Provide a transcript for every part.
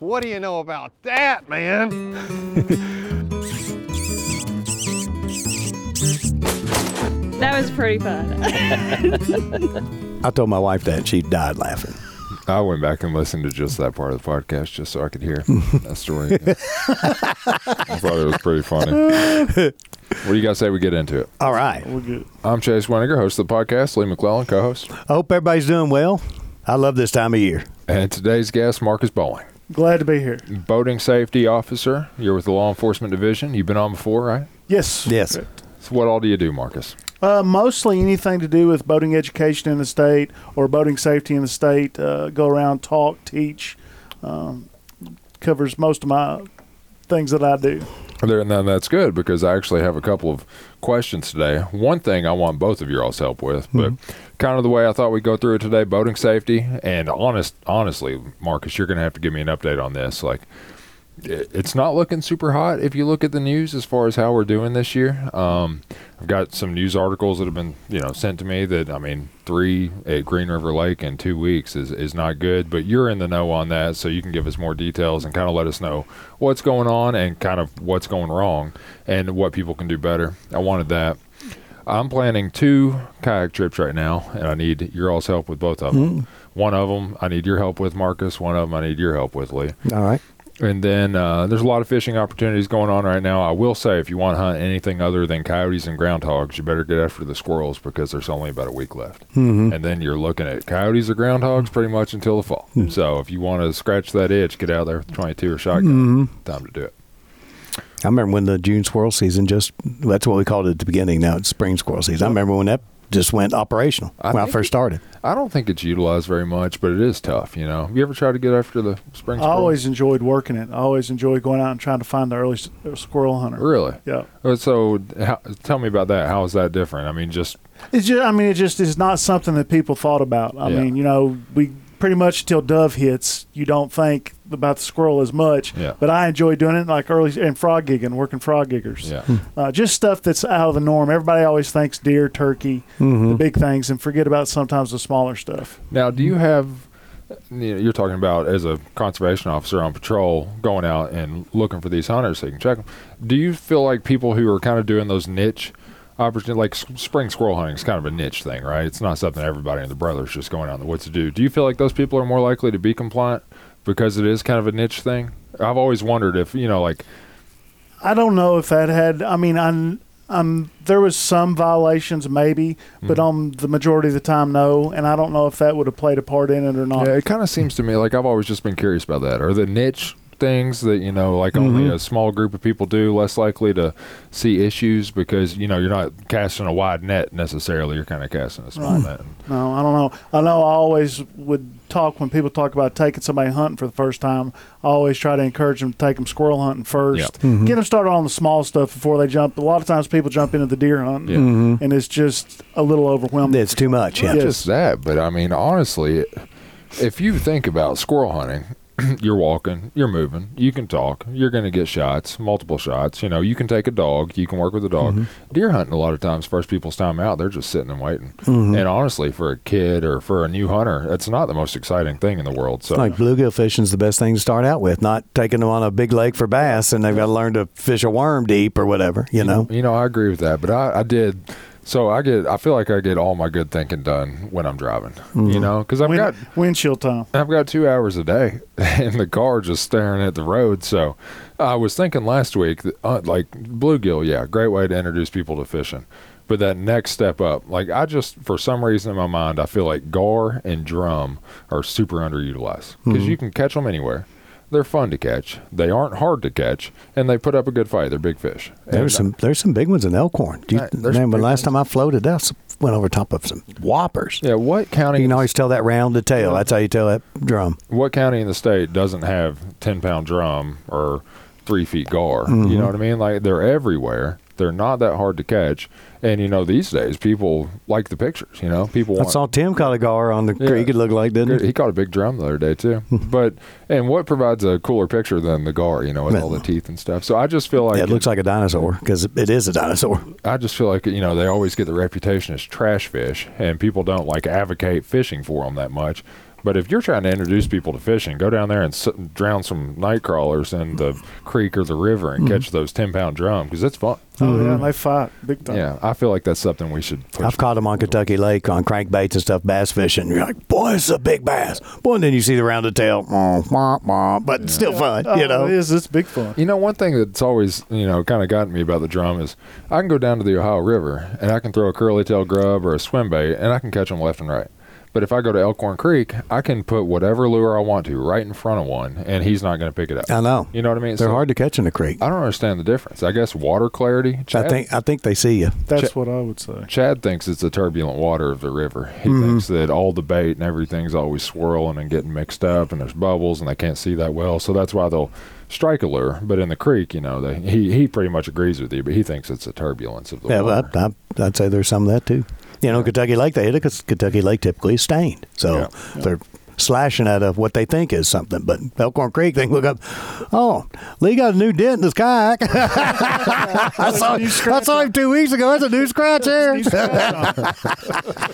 What do you know about that, man? That was pretty fun. I told my wife that she died laughing. I went back and listened to just that part of the podcast just so I could hear that story. I thought it was pretty funny. What do you guys say we get into it? All right. We're good. I'm Chase Weniger, host of the podcast. Lee McClellan, co-host, I hope everybody's doing well. I love this time of year. and today's guest, Marcus Bowling, Glad to be here. boating safety officer. You're with the law enforcement division. You've been on before, right? Yes. Yes. So what all do you do, Marcus? Uh, mostly anything to do with boating education in the state or boating safety in the state. Uh, go around, talk, teach. Um, covers most of my things that I do. There, and then that's good because I actually have a couple of questions today. One thing I want both of your all's help with, but mm-hmm. kind of the way I thought we'd go through it today, boating safety. And honest, honestly, Marcus, you're going to have to give me an update on this. Like, it's not looking super hot if you look at the news as far as how we're doing this year. Um, I've got some news articles that have been, you know, sent to me that I mean, three at Green River Lake in two weeks is is not good. But you're in the know on that, so you can give us more details and kind of let us know what's going on and kind of what's going wrong and what people can do better. I wanted that. I'm planning two kayak trips right now, and I need your all's help with both of them. One of them I need your help with, Marcus. One of them I need your help with, Lee. All right. And then uh, there's a lot of fishing opportunities going on right now. I will say, if you want to hunt anything other than coyotes and groundhogs, you better get after the squirrels because there's only about a week left. Mm-hmm. And then you're looking at coyotes or groundhogs pretty much until the fall. So if you want to scratch that itch, get out there with 22 or shotgun. Time to do it. I remember when the June squirrel season just, that's what we called it at the beginning. Now it's spring squirrel season. I remember when that just went operational I when I think first started. I don't think it's utilized very much, but it is tough. You know, have you ever tried to get after the spring I always enjoyed working it. I always enjoyed going out and trying to find the early s- uh, squirrel hunter. Really? Yeah. Uh, So, how, tell me about that. How is that different? I mean, just It's just, I mean, it just is not something that people thought about. I Yeah. mean, you know, we pretty much until dove hits, you don't think about the squirrel as much. Yeah. But I enjoy doing it like early and frog gigging, working frog giggers. yeah. Uh, just stuff that's out of the norm. Everybody always thinks deer, turkey, the big things, and forget about sometimes the smaller stuff. Now, do you have? You know, you're talking about as a conservation officer on patrol, going out and looking for these hunters so you can check them. Do you feel like people who are kind of doing those niche opportunities, like spring squirrel hunting, is kind of a niche thing, right? It's not something everybody and the brothers just going out in the woods to do. Do you feel like those people are more likely to be compliant because it is kind of a niche thing? I've always wondered if you know, like, I don't know if that had. I mean, I'm, I'm, there was some violations maybe, but mm-hmm. on the majority of the time, no. And I don't know if that would have played a part in it or not. Yeah, it kind of seems to me like I've always just been curious about that. Are the niche things that you know, like only mm-hmm. a small group of people do, less likely to see issues because you know you're not casting a wide net necessarily. You're kind of casting a small mm. net. No, I don't know. I know I always would talk when people talk about taking somebody hunting for the first time. I always try to encourage them to take them squirrel hunting first. Yep. Get mm-hmm. them started on the small stuff before they jump. A lot of times people jump into the deer hunting, Yeah. Mm-hmm. and it's just a little overwhelming. It's too much. Yeah. Not Yes. just that, but I mean, honestly, if you think about squirrel hunting, you're walking, you're moving, you can talk, you're going to get shots, multiple shots. You know, you can take a dog, you can work with a dog. Mm-hmm. Deer hunting, a lot of times, first people's time out, they're just sitting and waiting. Mm-hmm. And honestly, for a kid or for a new hunter, it's not the most exciting thing in the world. So, Like bluegill fishing is the best thing to start out with, not taking them on a big lake for bass and they've got to learn to fish a worm deep or whatever, you know? You know, I agree with that, but I, I did. So I get, I feel like I get all my good thinking done when I'm driving. You know, because I've Wind, got windshield time. I've got two hours a day in the car just staring at the road. So I was thinking last week, that, uh, like bluegill, yeah, great way to introduce people to fishing. But that next step up, like I just, for some reason in my mind, I feel like gar and drum are super underutilized because you can catch them anywhere. They're fun to catch. They aren't hard to catch, and they put up a good fight. They're big fish. There's And, some there's some big ones in Elkhorn. Do you, Right, some last ones. time I floated, that went over top of some whoppers. Yeah, what county? You can always tell that rounded tail. That's how you tell that drum. what county in the state doesn't have 10 pound drum or three feet gar you mm-hmm. know what i mean like they're everywhere they're not that hard to catch and you know these days people like the pictures you know people I saw Tim caught a gar on the Yeah. creek. It looked like, didn't he he? caught a big drum the other day too but and what provides a cooler picture than the gar you know with all the teeth and stuff so i just feel like Yeah, it looks like a dinosaur because it is a dinosaur. I just feel like you know they always get the reputation as trash fish, and people don't like advocate fishing for them that much. But if you're trying to introduce people to fishing, go down there and s- drown some night crawlers in the creek or the river and mm-hmm. catch those 10 pound drum because it's fun. Oh yeah, mm-hmm. they fight big time. Yeah, I feel like that's something we should push. I've caught them on Kentucky Lake on crankbaits and stuff, bass fishing. You're like, boy, it's a big bass. Boy, and then you see the rounded tail, wah, wah, but it's still fun, Oh, you know. it is. It's big fun. You know, one thing that's always, you know, kind of gotten me about the drum is I can go down to the Ohio River and I can throw a curly tail grub or a swim bait and I can catch them left and right. But if I go to Elkhorn Creek, I can put whatever lure I want to right in front of one and he's not going to pick it up. I know. You know what I mean? They're So hard to catch in the creek. I don't understand the difference. I guess water clarity. Chad, I think I think they see you. That's Ch- what I would say. Chad thinks it's the turbulent water of the river. He Mm-hmm. thinks that all the bait and everything's always swirling and getting mixed up, and there's bubbles, and they can't see that well. So that's why they'll strike a lure. But in the creek, you know, they, he he pretty much agrees with you, but he thinks it's the turbulence of the Yeah, water. well, I, I, I'd say there's some of that too. You know, Kentucky Lake, they hit it because Kentucky Lake typically is stained. So Yeah. they're slashing at a, what they think is something. But Elkhorn Creek, they look up, oh, Lee got a new dent in his kayak. I, saw, I saw him two weeks ago. That's a new scratch there.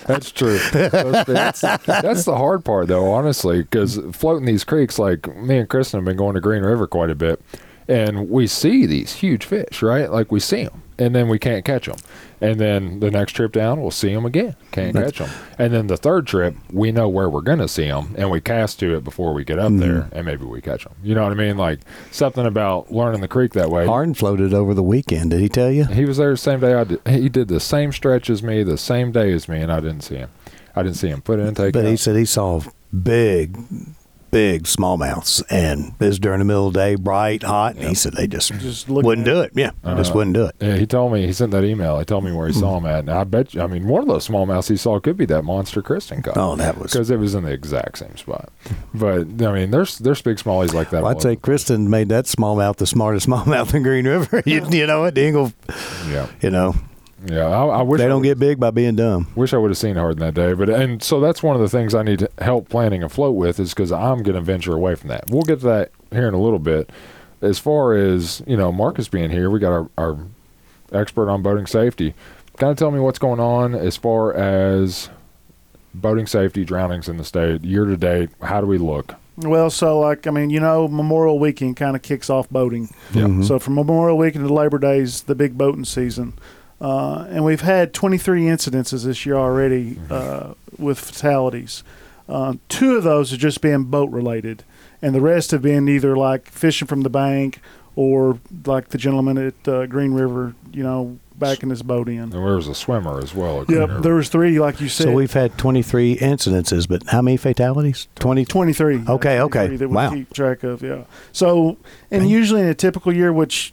That's true. that's, that's the hard part, though, honestly, because floating these creeks, like me and Kristen have been going to Green River quite a bit, and we see these huge fish, right? Like we see them, and then we can't catch them. And then the next trip down, we'll see them again, can't catch them. And then the third trip, we know where we're going to see them, and we cast to it before we get up mm-hmm. there, and maybe we catch them. You know what I mean? Like something about learning the creek that way. Harden floated over the weekend. Did he tell you? He was there the same day I did. He did the same stretch as me, the same day as me, and I didn't see him. I didn't see him put it in take But out. he said he saw big, big smallmouths, and it was during the middle of the day, bright, hot, and he said they just, Just wouldn't do it. Yeah, just wouldn't do it. Yeah, he told me he sent that email. He told me where he saw Hmm. him at, and I bet you. I mean, one of those smallmouths he saw could be that monster Kristen caught. Oh, that was. because it was in the exact same spot. But I mean, there's there's big smallies like that. Well, I'd say Kristen made that smallmouth the smartest smallmouth in Green River. you, you know what? Dingle, yeah, you know, yeah. I, I wish they don't would- get big by being dumb. Wish I would have seen Harden that day, but and so that's one of the things I need help planning a float with is because I'm going to venture away from that. We'll get to that here in a little bit. As far as you know, Marcus being here, we got our, our expert on boating safety. Kind of tell me what's going on as far as boating safety, drownings in the state year to date. How do we look? Well, so like I mean, you know, Memorial Weekend kind of kicks off boating. Yeah. Mm-hmm. So from Memorial Weekend to Labor Day is the big boating season, uh, and we've had 23 incidences this year already uh, with fatalities. Uh, two of those have just been boat related, and the rest have been either like fishing from the bank or like the gentleman at uh, Green River, you know, backing his boat in. And there was a swimmer as well. at Green Yep, River. there was three, like you said. So we've had 23 incidences, but how many fatalities? 20. 23. Okay, okay. 23 That we Wow. keep track of, yeah. So, and usually in a typical year, which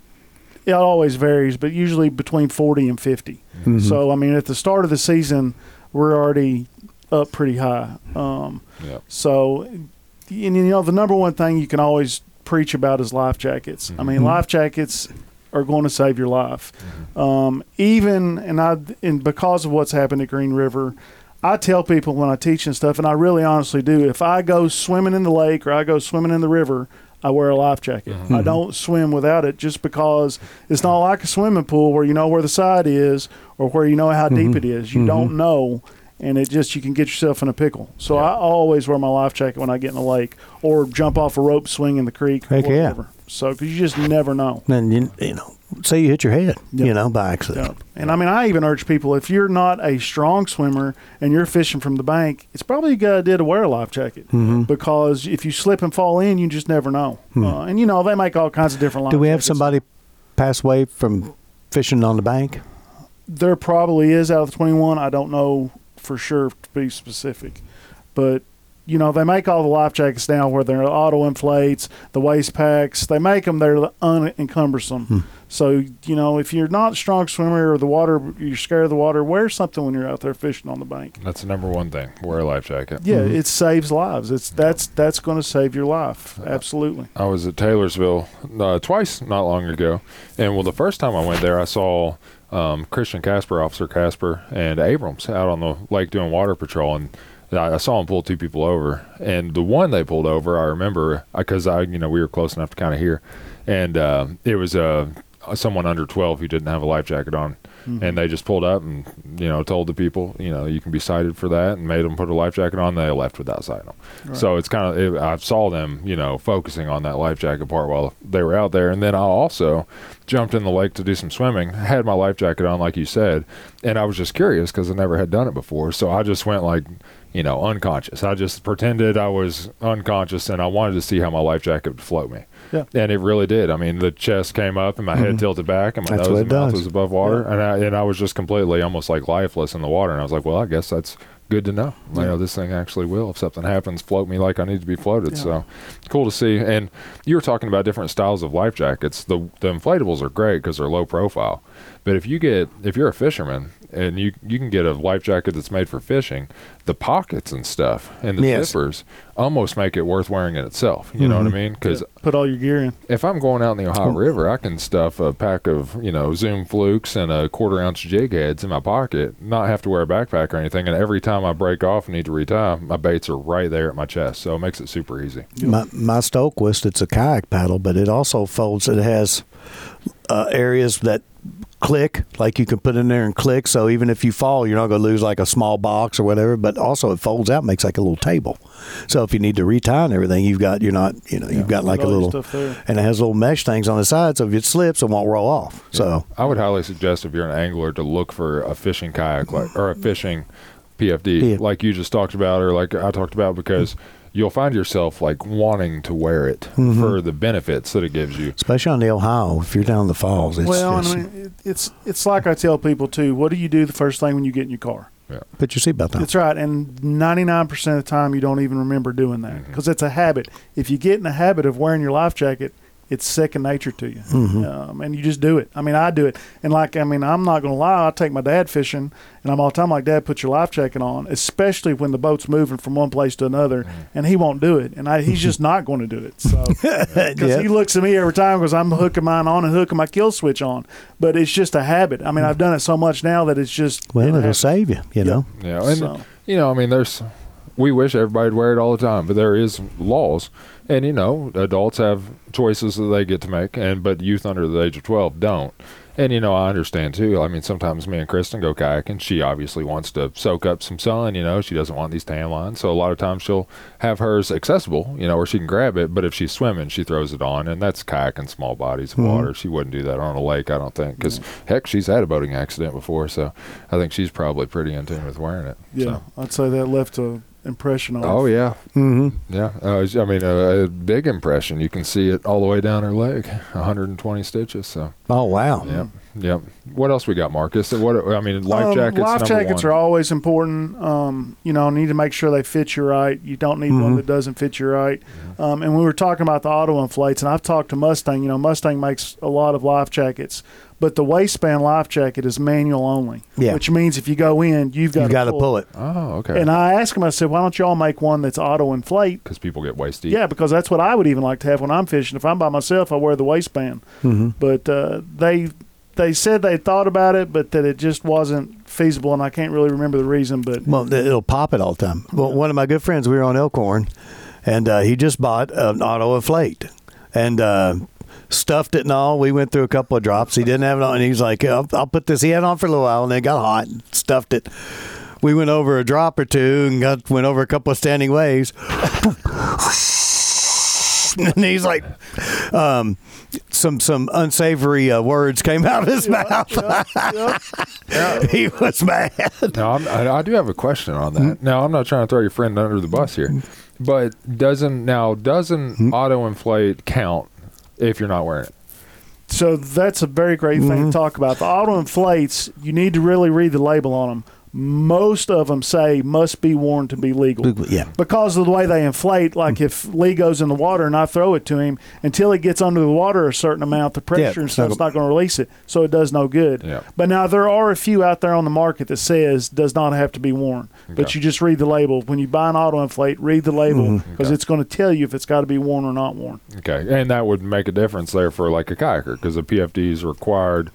it always varies, but usually between 40 and 50. Mhm. So, I mean, at the start of the season, we're already up pretty high. Um, Yep. so, and you know, the number one thing you can always preach about is life jackets. I mean, Mhm. life jackets are going to save your life. Um, even and I and because of what's happened at Green River, I tell people when I teach and stuff, and I really honestly do. If I go swimming in the lake or I go swimming in the river, I wear a life jacket. Mm-hmm. I don't swim without it just because it's not like a swimming pool where you know where the side is or where you know how deep mm-hmm. it is. You mm-hmm. don't know. And it just you can get yourself in a pickle. So I always wear my life jacket when I get in the lake, or jump off a rope, swing in the creek, Heck or yeah. whatever. So because you just never know. Then, you, you know, say you hit your head, Yep. you know, by accident. Yeah. And I mean, I even urge people if you're not a strong swimmer and you're fishing from the bank, it's probably a good idea to wear a life jacket Mm-hmm. because if you slip and fall in, you just never know. Uh, and you know, they make all kinds of different life. Do we have jackets. somebody pass away from fishing on the bank? There probably is out of the 21. I don't know for sure to be specific, but you know, they make all the life jackets now where they're auto inflates, the waist packs. They make them they're unencumbersome. Hmm. So you know, if you're not a strong swimmer or the water, you're scared of the water, wear something when you're out there fishing on the bank. That's the number one thing. Wear a life jacket. Yeah, it saves lives. It's that's that's going to save your life. Absolutely. I was at Taylorsville uh, twice not long ago, and well, the first time I went there, I saw um, Christian Casper, Officer Casper, and Abrams out on the lake doing water patrol, and I, saw them pull two people over. And the one they pulled over, I remember because I, you know, we were close enough to kind of hear, and uh, it was a Uh, someone under 12 who didn't have a life jacket on. Mm-hmm. And they just pulled up and, you know, told the people, you know, you can be cited for that and made them put a life jacket on. They left without citing them. So it's kind of, it, I saw them, you know, focusing on that life jacket part while they were out there. And then I also jumped in the lake to do some swimming, had my life jacket on, like you said. And I was just curious because I never had done it before. So I just went like, you know, unconscious. I just pretended I was unconscious and I wanted to see how my life jacket would float me. Yeah. And it really did. I mean, the chest came up and my head tilted back and my Mm-hmm. That's nose and mouth does. was above water. And I, and I was just completely almost like lifeless in the water. And I was like, well, I guess that's good to know. You know, this thing actually will, if something happens, float me like I need to be floated. Yeah. So cool to see. And you were talking about different styles of life jackets. The, the inflatables are great because they're low profile. But if you get, if you're a fisherman and you, you can get a life jacket that's made for fishing, the pockets and stuff and the Yes. zippers almost make it worth wearing in itself. You know what I mm-hmm. mean? Because Put all your gear in. if I'm going out in the Ohio mm. River, I can stuff a pack of, you know, Zoom flukes and a quarter ounce jig heads in my pocket, not have to wear a backpack or anything. And every time I break off and need to retie, my baits are right there at my chest. So it makes it super easy. My, my Stohlquist, it's a kayak paddle, but it also folds. It has uh, areas that click, like you can put in there and click. So even if you fall, you're not going to lose like a small box or whatever. But also, it folds out, makes like a little table. So if you need to retie and everything, you've got you're not you know you've got like a little and it has little mesh things on the side, so if it slips, it won't roll off. So I would highly suggest if you're an angler to look for a fishing kayak like, or a fishing PFD, Yeah. like you just talked about, or like I talked about, because you'll find yourself like wanting to wear it Mm-hmm. for the benefits that it gives you. especially on the Ohio, if you're down in the falls, it's well, just, I mean, it's it's like I tell people too. What do you do the first thing when you get in your car? put your seatbelt on. That's right. And 99% of the time, you don't even remember doing that Mm-hmm. because it's a habit. If you get in the habit of wearing your life jacket, it's second nature to you. Mm-hmm. Um, and you just do it. I mean, I do it. And like, I mean, I'm not going to lie. I take my dad fishing and I'm all the time like, Dad, put your life jacket on, especially when the boat's moving from one place to another. Mm-hmm. And he won't do it. And I, he's just not going to do it. So, because Yeah. he looks at me every time because I'm hooking mine on and hooking my kill switch on. But it's just a habit. I mean, I've done it so much now that it's just. Well, it it'll happens. save you, you know. Yeah, and So- you know, I mean, there's we wish everybody'd wear it all the time, but there is laws, and you know, adults have choices that they get to make, and but youth under the age of twelve don't. And you know, I understand too. I mean, sometimes me and Kristen go kayaking. She obviously wants to soak up some sun. You know, she doesn't want these tan lines, so a lot of times she'll have hers accessible. You know, where she can grab it. But if she's swimming, she throws it on, and that's kayaking small bodies of mm-hmm. water. She wouldn't do that on a lake, I don't think, because heck, she's had a boating accident before, so I think she's probably pretty in tune with wearing it. Yeah, so. I'd say that left a impression on. Oh yeah, Mm-hmm. yeah. Uh, I mean, a, a big impression. You can see it all the way down her leg, 120 stitches. So, Oh wow. yep, yep. What else we got, Marcus? What I mean, life Um, jackets. life jackets one. are always important. Um, you know, need to make sure they fit you right. You don't need one that doesn't fit you right. Um, and we were talking about the auto inflates, and I've talked to Mustang. You know, Mustang makes a lot of life jackets, but the waistband life jacket is manual only. Yeah. Which means if you go in, you've got You've got to pull. pull it. Oh, okay. And I asked him, I said, why don't y'all make one that's auto inflate? Because people get waist deep. Yeah, because that's what I would even like to have when I'm fishing. If I'm by myself, I wear the waistband. Mm-hmm. But uh, they they said they thought about it, but that it just wasn't feasible, and I can't really remember the reason. But Well, it'll pop it all the time. Well, one of my good friends, we were on Elkhorn, and uh, he just bought an auto inflate and uh, stuffed it and all. We went through a couple of drops. He didn't have it on, and he's like, I'll, "I'll put this." He had it on for a little while, and then it got hot, and stuffed it. We went over a drop or two and got went over a couple of standing waves. and he's like, um, some some unsavory uh, words came out of his mouth. he was mad. Now, I'm, I, I do have a question on that. Mm-hmm. Now, I'm not trying to throw your friend under the bus here, but doesn't now doesn't Mm-hmm. auto inflate count if you're not wearing it? so that's a very great thing Mm-hmm. to talk about. The auto inflates, you need to really read the label on them. Most of them say must be worn to be legal. Yeah. because of the way they inflate. Like if Lee goes in the water and I throw it to him, until he gets under the water a certain amount, the pressure and it's not stuff's not going to release it, so it does no good. Yeah. But now there are a few out there on the market that says does not have to be worn, but you just read the label when you buy an auto inflate. Read the label because Okay. it's going to tell you if it's got to be worn or not worn. Okay, and that would make a difference there for like a kayaker because the PFD is required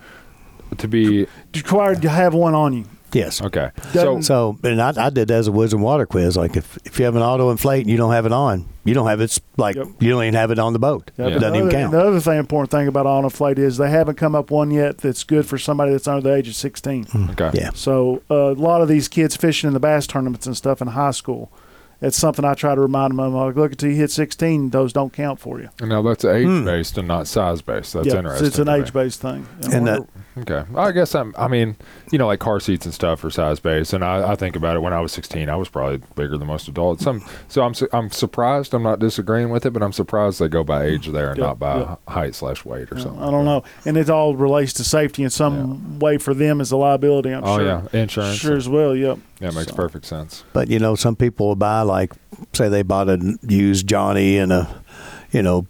to be required to have one on you. Yes. Okay. So, Doesn't- So, and I, I did that as a woods and water quiz. Like, if, if you have an auto inflate and you don't have it on, you don't have it. Like, Yep. you don't even have it on the boat. Yeah, It doesn't the even other, count. The other thing, important thing about auto inflate is they haven't come up one yet that's good for somebody that's under the age of 16. okay. Yeah. So uh, a lot of these kids fishing in the bass tournaments and stuff in high school, it's something I try to remind them of. Like, look, until you hit 16, those don't count for you. Now that's age hmm. based and not size based. That's yeah, interesting. It's an age based thing. And that, Okay. I guess I'm. I mean, you know, like car seats and stuff are size based, and I, I think about it. When I was 16, I was probably bigger than most adults. Some, so I'm su- I'm surprised. I'm not disagreeing with it, but I'm surprised they go by age there and Yeah, not by yeah. height slash weight or something. I don't know, and it all relates to safety in some way for them as a liability. I'm Oh sure. yeah, insurance. Sure as well. Yep. yeah, it makes So- perfect sense. but you know, some people will buy like, say they bought a used Johnny and a, you know,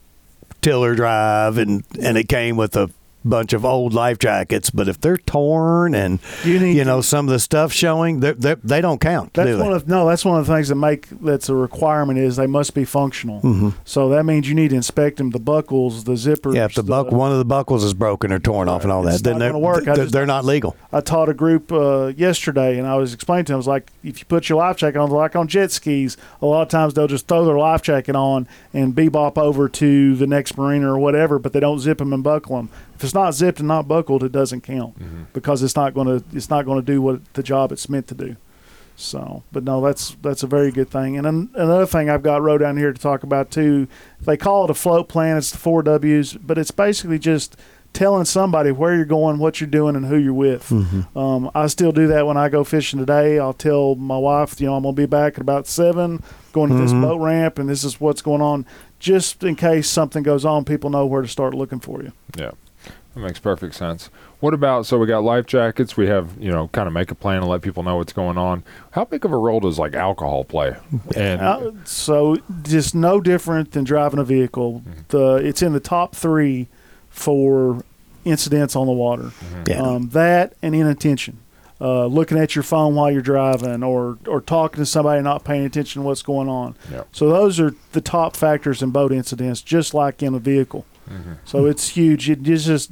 tiller drive, and and it came with a bunch of old life jackets. But if they're torn and You need you know some of the stuff showing, they're, they're, they don't count. That's do one of no. That's one of the things that make that's a requirement is they must be functional. Mm-hmm. So that means you need to inspect them, the buckles, the zippers. yeah, if the buck one of the buckles is broken or torn off and all that, It's then they're work. They're, just- they're not legal. I taught a group uh, yesterday, and I was explaining to them, I was like, if you put your life jacket on, like on jet skis, a lot of times they'll just throw their life jacket on and bebop over to the next marina or whatever, but they don't zip them and buckle them. If it's not zipped and not buckled, it doesn't count mm-hmm. because it's not going to it's not going to do what the job it's meant to do. So, but no, that's that's a very good thing. And an, another thing I've got wrote down here to talk about too, they call it a float plan. It's the four W's, but it's basically just telling somebody where you're going, what you're doing, and who you're with. Mm-hmm. Um, I still do that when I go fishing today. I'll tell my wife, you know, I'm gonna be back at about seven, going to this mm-hmm. boat ramp, and this is what's going on, just in case something goes on. People know where to start looking for you. Yeah, that makes perfect sense. What about so we got life jackets? We have you know kind of make a plan and let people know what's going on. How big of a role does like alcohol play? And Uh, so just no different than driving a vehicle. The it's in the top three for incidents on the water. Yeah. Um, that and inattention. Uh, looking at your phone while you're driving, or or talking to somebody and not paying attention to what's going on. Yeah. So those are the top factors in boat incidents, just like in a vehicle. Mm-hmm. So it's huge. It it's just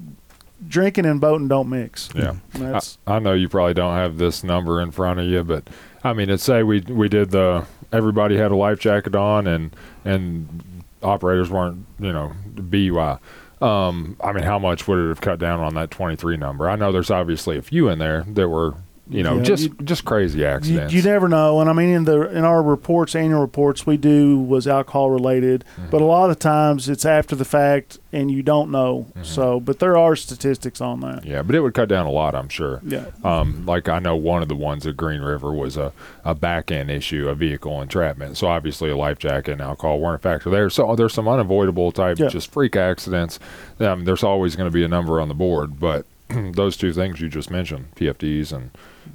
drinking and boating don't mix. yeah. I, I know you probably don't have this number in front of you, but I mean, let's say we we did the everybody had a life jacket on and and operators weren't you know BUI. Um, I mean, how much would it have cut down on that 23 number? I know there's obviously a few in there that were you know Yeah, just you- just crazy accidents. you never know. And I mean, in the in our reports, annual reports, we do was alcohol related, Mm-hmm. but a lot of times it's after the fact and you don't know. Mm-hmm. So, but there are statistics on that. yeah, but it would cut down a lot, I'm sure. Yeah. Um, like I know one of the ones at Green River was a, a back end issue, a vehicle entrapment. So obviously a life jacket and alcohol weren't a factor there. So there's some unavoidable type Yeah. just freak accidents. Um, there's always going to be a number on the board, but those two things you just mentioned, PFDs and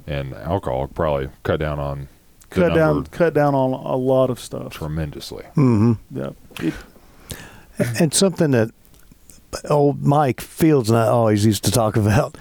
and alcohol, probably cut down on Cut down, cut down on a lot of stuff. tremendously. hmm Yeah. It, And something that old Mike Fields and I always used to talk about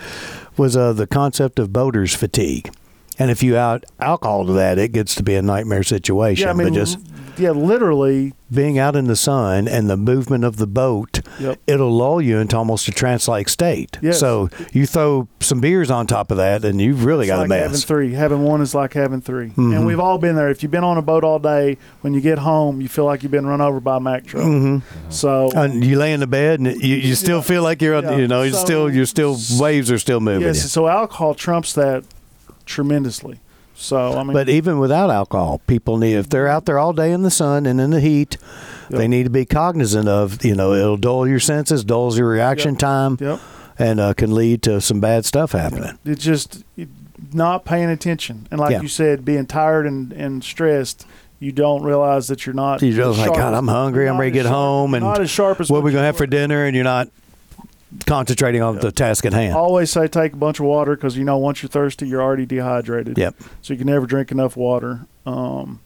was uh, the concept of boaters fatigue. And if you add alcohol to that, it gets to be a nightmare situation. yeah, I mean, but just yeah, literally. being out in the sun and the movement of the boat, Yep. it'll lull you into almost a trance-like state. Yes. So you throw some beers on top of that, and you've really It's got like a having three. Having one is like having 3 Mm-hmm. And we've all been there. If you've been on a boat all day, when you get home, you feel like you've been run over by a Mack truck. Mm-hmm. So And you lay in the bed, and you, you still feel like you're, Yeah. you know, you're So- still, you're still waves are still moving. yes, you. so alcohol trumps that tremendously. So I mean, But even without alcohol, people need if they're out there all day in the sun and in the heat, they need to be cognizant of you know it'll dull your senses, dulls your reaction Yep. time, yep. and uh, can lead to some bad stuff happening. It's just not paying attention, and like Yeah. you said, being tired and, and stressed. You don't realize that you're not. You're just like, God, I'm hungry. I'm ready to get sharp- home, and not as sharp as what what we gonna have for dinner, and you're not concentrating on the task at hand. Always say take a bunch of water because you know once you're thirsty, you're already dehydrated. Yep. So you can never drink enough water. Um,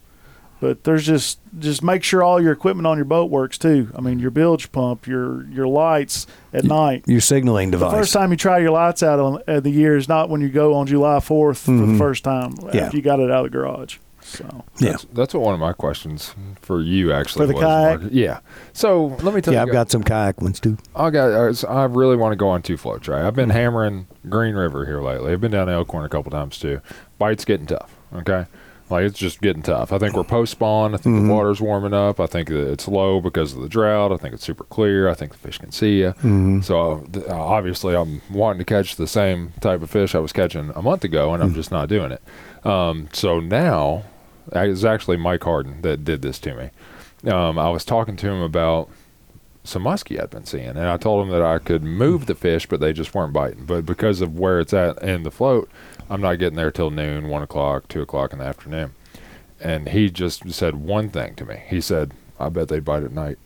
but there's just just make sure all your equipment on your boat works too. I mean your bilge pump, your your lights at night. Your signaling device. The first time you try your lights out on uh, the year is not when you go on July 4th for the first time Yeah. you got it out of the garage. So Yeah. That's, that's what one of my questions for you actually For the was. kayak? Mark. Yeah. So let me tell Yeah, you. I've got some kayak ones too. I got. uh, I really want to go on two floats, right? I've been hammering Green River here lately. I've been down to Elkhorn a couple times too. Bite's getting tough. Okay. Like it's just getting tough. I think we're post spawn. I think the water's warming up. I think that it's low because of the drought. I think it's super clear. I think the fish can see you. So th- uh, obviously, I'm wanting to catch the same type of fish I was catching a month ago, and I'm just not doing it. Um, so now, uh, was actually Mike Harden that did this to me. Um, I was talking to him about some muskie I'd been seeing, and I told him that I could move the fish, but they just weren't biting. But because of where it's at in the float, I'm not getting there till noon, one o'clock, two o'clock in the afternoon. And he just said one thing to me. He said, "I bet they bite at night,"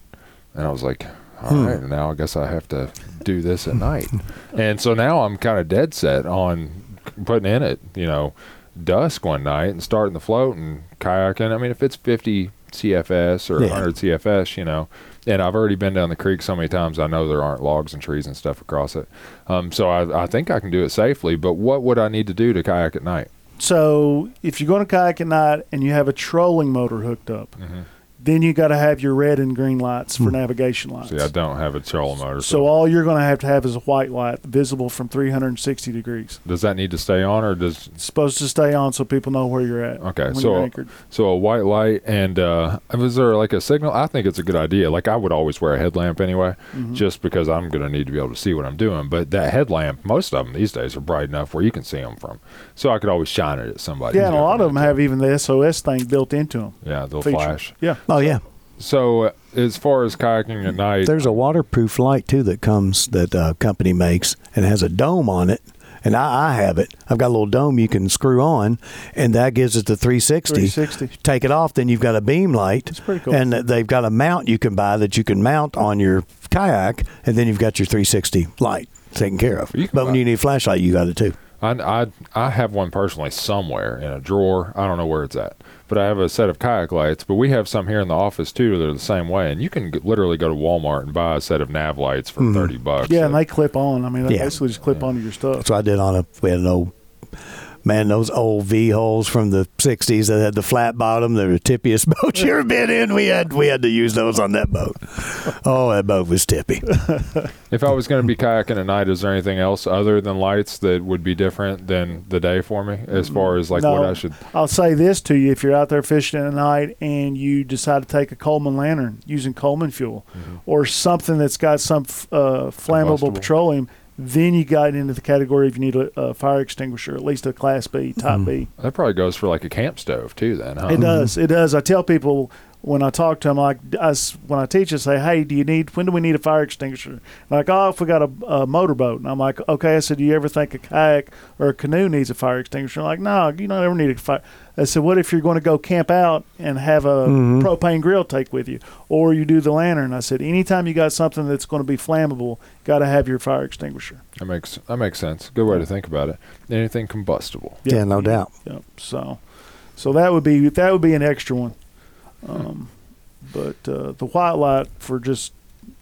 and I was like, "All right, now I guess I have to do this at night." and so now I'm kind of dead set on putting in it, you know, dusk one night and starting the float and kayaking. I mean, if it's 50 CFS or Yeah. 100 CFS, you know, and I've already been down the creek so many times, I know there aren't logs and trees and stuff across it. Um, so I, I think I can do it safely. But what would I need to do to kayak at night? So if you're going to kayak at night and you have a trolling motor hooked up, then you got to have your red and green lights for navigation lights. See, I don't have a trolling motor. so all you're going to have to have is a white light visible from 360 degrees. does that need to stay on, or does It's supposed to stay on so people know where you're at. Okay, when so you're anchored. so a white light and uh, is there like a signal? I think it's a good idea. Like I would always wear a headlamp anyway, Mm-hmm. just because I'm going to need to be able to see what I'm doing. But that headlamp, most of them these days are bright enough where you can see them from, so I could always shine it at somebody. Yeah, and a lot of them have even the SOS thing built into them. Yeah, they'll feature. flash. Yeah. Oh yeah, So uh, as far as kayaking at night, there's a waterproof light too that comes that uh, company makes and has a dome on it. And I, I have it. I've got a little dome you can screw on, and that gives it the 360. 360. Take it off, then you've got a beam light. It's pretty cool. And they've got a mount you can buy that you can mount on your kayak, and then you've got your 360 light taken care of. You can But when you need a flashlight, you got it too. I, I I have one personally somewhere in a drawer. I don't know where it's at, but I have a set of kayak lights. But we have some here in the office too that are the same way. And you can g- literally go to Walmart and buy a set of nav lights for mm-hmm. thirty bucks. Yeah, and they clip on. I mean, they Yeah. basically just clip onto your stuff. That's what I did on a. We had an old man, those old V holes from the '60s that had the flat bottom. They're the tippiest boat you ever been in. We had we had to use those on that boat. Oh, that boat was tippy. If I was going to be kayaking at night, is there anything else other than lights that would be different than the day for me, as far as like no, what I should? I'll say this to you: if you're out there fishing at night and you decide to take a Coleman lantern using Coleman fuel, or something that's got some uh, flammable petroleum, then you got into the category if you need a, a fire extinguisher, at least a Class B, Type hmm. B. That probably goes for like a camp stove too. Then, huh? It mm-hmm. does. It does. I tell people when I talk to them, like I s when I teach, I say, "Hey, do you need? When do we need a fire extinguisher?" Like, oh, if we got a, a motorboat, and I'm like, "Okay." I said, "Do you ever think a kayak or a canoe needs a fire extinguisher?" Like, no, you don't ever need a fire. I said, "What if you're going to go camp out and have a mm-hmm. propane grill take with you, or you do the lantern?" I said, "Anytime you got something that's going to be flammable, got to have your fire extinguisher." That makes that makes sense. Good way to think about it. Anything combustible. Yeah, no doubt. Yep. So, so that would be that would be an extra one. Um, but uh, the white light for just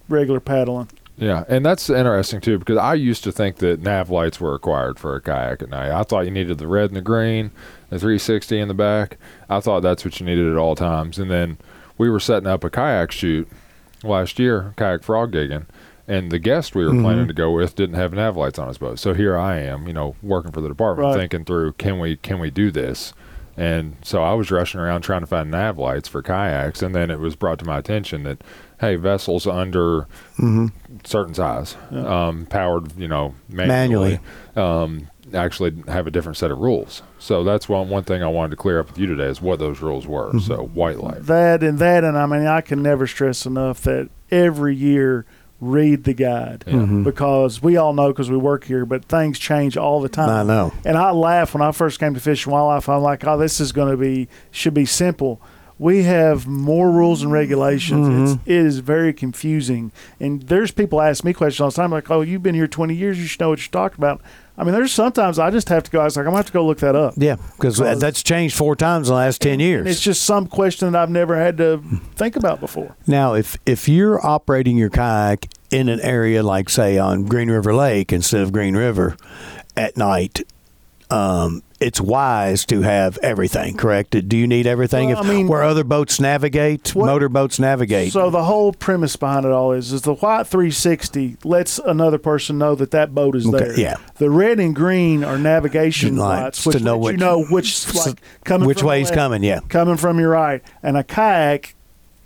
regular paddling. Yeah, and that's interesting too because I used to think that nav lights were required for a kayak at night. I thought you needed the red and the green, the 360 in the back. I thought that's what you needed at all times. And then we were setting up a kayak shoot last year, kayak frog gigging, and the guest we were planning to go with didn't have nav lights on his boat. So here I am, you know, working for the department, Right. thinking through can we can we do this? And so I was rushing around trying to find nav lights for kayaks, and then it was brought to my attention that hey, vessels under certain size, um, powered, you know, manually, um, actually have a different set of rules. So that's one one thing I wanted to clear up with you today is what those rules were. So white light. That and that, and I mean, I can never stress enough that every year read the guide mm-hmm. because we all know because we work here, but things change all the time. I know. And I laugh when I first came to Fish and Wildlife. I'm like, oh, this is going to be should be simple. We have more rules and regulations. Mm-hmm. It's, it is very confusing. And there's people ask me questions all the time, like, "Oh, you've been here 20 years. You should know what you're talking about." I mean, there's sometimes I just have to go. I was like, I'm gonna have to go look that up. Yeah, because that's changed four times in the last ten years. It's just some question that I've never had to think about before. Now, if if you're operating your kayak in an area like, say, on Green River Lake instead of Green River at night, um, it's wise to have everything. Correct? Do you need everything? Well, if, I mean- where other boats navigate, What- motor boats navigate. So the whole premise behind it all is is the white 360 lets another person know that that boat is Okay, there. yeah. The red and green are navigation Lights lights, which to know which- you know which like coming which way he's coming, yeah. coming from your right. And a kayak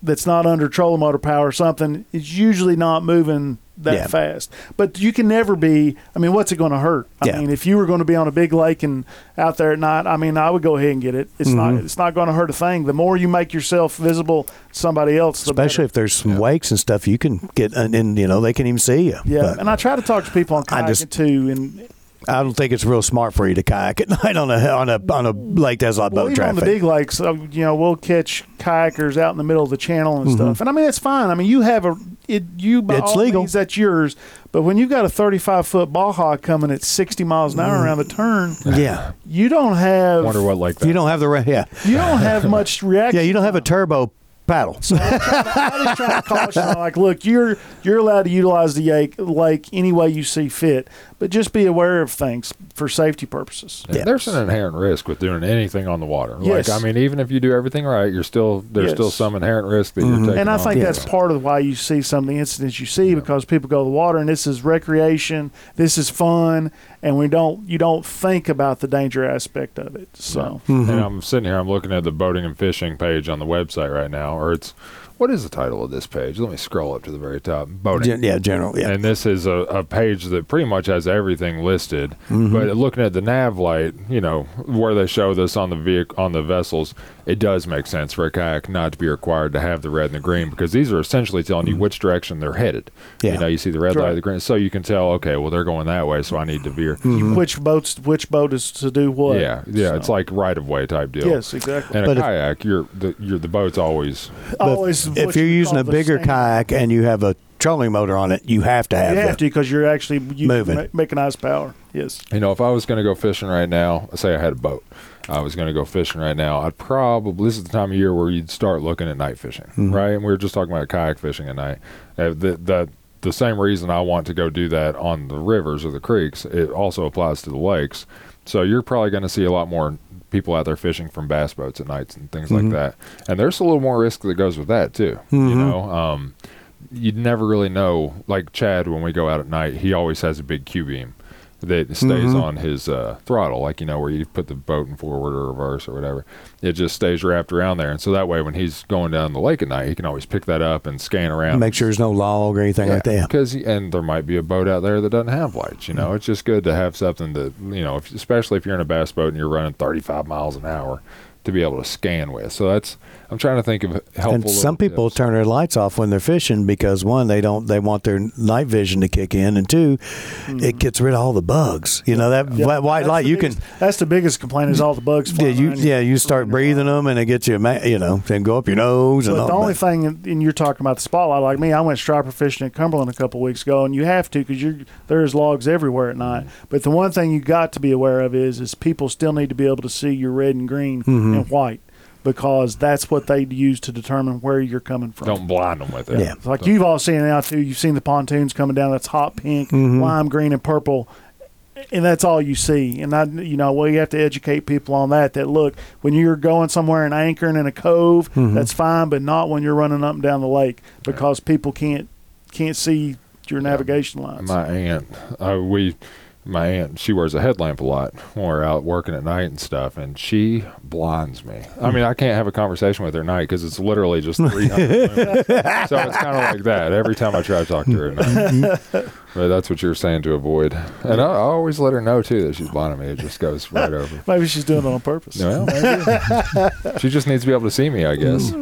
that's not under trolling motor power or something is usually not moving that Yeah. fast. But you can never be. I mean, what's it going to hurt? I Yeah. mean, if you were going to be on a big lake and out there at night, I mean, I would go ahead and get it. It's Mm-hmm. not. It's not going to hurt a thing. The more you make yourself visible to somebody else, the Especially better. if there's some wakes and stuff, you can get, and, and you know they can even see you. Yeah, But and I try to talk to people on I kayaking just- too, and I don't think it's real smart for you to kayak at night on a on a on a lake that's a lot of well, boat even on the big lakes, uh, you know, we'll catch kayakers out in the middle of the channel and stuff. And I mean, it's fine. I mean, you have a it you by Mm-hmm. It's all legal. means, that's yours. But when you've got a 35 foot baja coming at 60 miles an Mm-hmm. hour around the turn, yeah, you don't have Wonder what like that. you don't have the re- yeah you don't have much reaction. yeah you don't have a turbo paddle. so I just try to caution, like, look, you're you're allowed to utilize the lake, lake any way you see fit, but just be aware of things for safety purposes. Yeah, Yeah. There's an inherent risk with doing anything on the water. Yes. Like I mean, even if you do everything right, you're still there's Yes. still some inherent risk that you're taking. And I on. think Yeah. that's part of why you see some of the incidents you see because people go to the water and this is recreation, this is fun, and we don't you don't think about the danger aspect of it. So Mm-hmm. And I'm sitting here, I'm looking at the boating and fishing page on the website right now, or it's what is the title of this page? Let me scroll up to the very top. Boating. Gen- yeah, general. Yeah, And this is a, a page that pretty much has everything listed. Mm-hmm. But looking at the nav light, you know, where they show this on the vehicle on the vessels, it does make sense for a kayak not to be required to have the red and the green because these are essentially telling you which direction they're headed. Mm-hmm. Yeah. You know, you see the red Right. light, the green, so you can tell. Okay, well they're going that way, so I need to veer. which boats which boat is to do what? Yeah, yeah, So- it's like right of way type deal. yes, exactly. And a But if- kayak, you're the you're the boat's always But Always if you're using a bigger standard- kayak and you have a trolling motor on it, you have to have, you have the- to because you're actually using Moving. ma- mechanized power. Yes. You know, if I was going to go fishing right now, say I had a boat, I was going to go fishing right now, I'd probably, this is the time of year where you'd start looking at night fishing, right? And we were just talking about kayak fishing at night. Uh, the, the, the same reason I want to go do that on the rivers or the creeks, it also applies to the lakes. So you're probably going to see a lot more people out there fishing from bass boats at nights and things like that. And there's a little more risk that goes with that too. You know, um, you'd never really know. Like Chad, when we go out at night, he always has a big Q beam that stays on his uh, throttle, like you know where you put the boat in forward or reverse or whatever. It just stays wrapped around there, and so that way when he's going down the lake at night, he can always pick that up and scan around. make sure there's no log or anything like that. Because and there might be a boat out there that doesn't have lights. You know, it's just good to have something that you know, if, especially if you're in a bass boat and you're running 35 miles an hour, to be able to scan with. So that's I'm trying to think of helpful. And some people tips. turn their lights off when they're fishing because one, they don't they want their night vision to kick in, and 2 it gets rid of all the bugs. You know that Mm-hmm. Yeah, white, white that's light you biggest- can. That's the biggest complaint is all the bugs. Yeah, you yeah you start breathing them and it gets you ma- you know then go up your nose and But all the only that. thing, and you're talking about the spotlight, like me, I went striper fishing at Cumberland a couple weeks ago, and you have to because you're there's logs everywhere at night. But the one thing you got to be aware of is is people still need to be able to see your red and green Mm-hmm. And white because that's what they use to determine where you're coming from. don't blind them with it. Yeah. It's like you've all seen it now too. You've seen the pontoons coming down. That's hot pink, Mm-hmm. lime green, and purple, and that's all you see. And I, you know, well, you have to educate people on that. That look, when you're going somewhere and anchoring in a cove, Mm-hmm. that's fine, but not when you're running up and down the lake because people can't can't see your navigation lines. My aunt, uh, we, my aunt, she wears a headlamp a lot when we're out working at night and stuff, and she blinds me. I mean, I can't have a conversation with her at night because it's literally just 300. so it's kind of like that every time I try to talk to her at night. Mm-hmm. but that's what you're saying to avoid. And I, I always let her know, too, that she's blinding me. It just goes right over. Maybe she's doing it on purpose. Well, maybe. she just needs to be able to see me, I guess.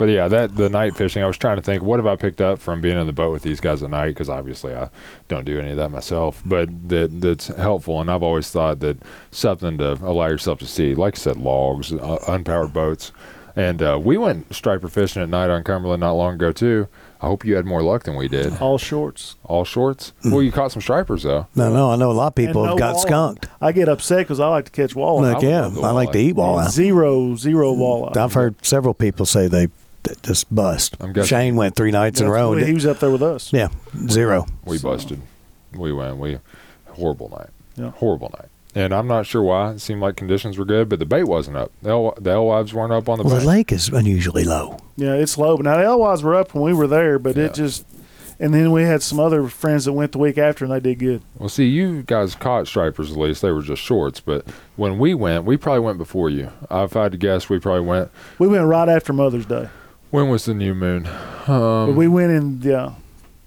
But yeah, that the night fishing. I was trying to think, what have I picked up from being in the boat with these guys at night? Because obviously I don't do any of that myself. But that that's helpful, and I've always thought that something to allow yourself to see, like I said, logs, uh, unpowered boats. And uh, we went striper fishing at night on Cumberland not long ago too. I hope you had more luck than we did. All shorts. All shorts. Well, you caught some stripers though. No, no, I know a lot of people And have no got walleye. skunked. I get upset because I like to catch walleye. Like would yeah, love the I like to walleye. eat walleye. Zero, zero walleye. I've heard several people say they th- just bust. I'm guessing- Shane went three nights in a row. the and He did- was up there with us. yeah, zero. We So- busted. We went. We horrible night. Yeah. Horrible night. and I'm not sure why. It seemed like conditions were good, but the bait wasn't up. The el- the alewives weren't up on the Well, bank. the lake is unusually low. Yeah, it's low. But now the alewives were up when we were there, but Yeah. it just. And then we had some other friends that went the week after, and they did good. Well, see, you guys caught stripers at least. They were just shorts, but when we went, we probably went before you. If I had to guess, we probably went. We went right after Mother's Day, When was the new moon? but Um, we went in. Yeah,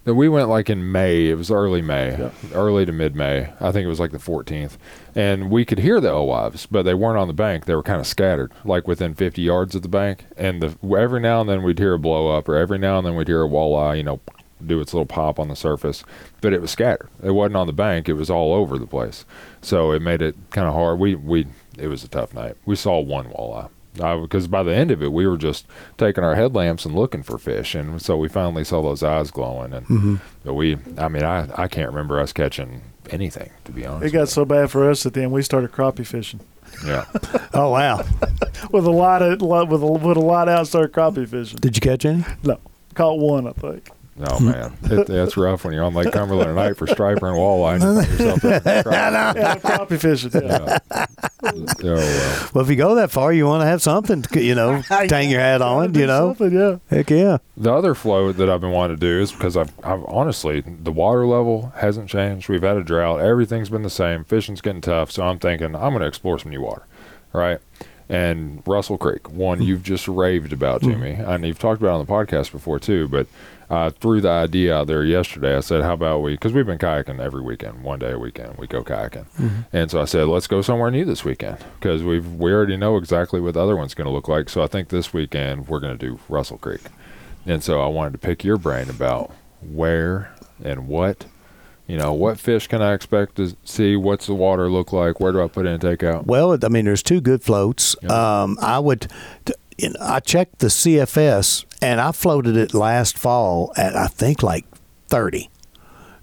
we went like in May. It was early May, Yeah. early to mid May. I think it was like the 14th. And we could hear the alewives, but they weren't on the bank. They were kind of scattered, like within 50 yards of the bank. And the, every now and then we'd hear a blow up, or every now and then we'd hear a walleye, you know, do its little pop on the surface. But it was scattered. It wasn't on the bank. It was all over the place. So it made it kind of hard. We we it was a tough night. We saw one walleye. Because by the end of it, we were just taking our headlamps and looking for fish, and so we finally saw those eyes glowing. And mm-hmm. but we, I mean, I I can't remember us catching anything to be honest. it got so bad for us at the end. We started crappie fishing yeah. Oh wow! with a lot of with a with a lot out. Started crappie fishing. Did you catch any? No, caught one, I think. No man, it, that's rough when you're on Lake Cumberland at night for striper and walleye. And you find yourself out. Yeah, crappie fishing. Yeah. Yeah. Oh, uh, well. Well, if you go that far, you want to have something, to, you know, hang your hat on. You know, yeah. heck yeah. The other float that I've been wanting to do is because I've, I've honestly the water level hasn't changed. We've had a drought. Everything's been the same. Fishing's getting tough. So I'm thinking I'm going to explore some new water, right? And Russell Creek, one hmm. you've just raved about hmm. to me, and you've talked about it on the podcast before too. But I threw the idea out there yesterday. I said, "How about we?" Because we've been kayaking every weekend, one day a weekend. We go kayaking, and so I said, "Let's go somewhere new this weekend," because we've we already know exactly what the other one's going to look like. So I think this weekend we're going to do Russell Creek. And so I wanted to pick your brain about where and what, you know, what fish can I expect to see? What's the water look like? Where do I put in and take out? Well, I mean, there's two good floats. Yeah. Um, I would, t- you know, I checked the CFS and I floated it last fall at I think like 30,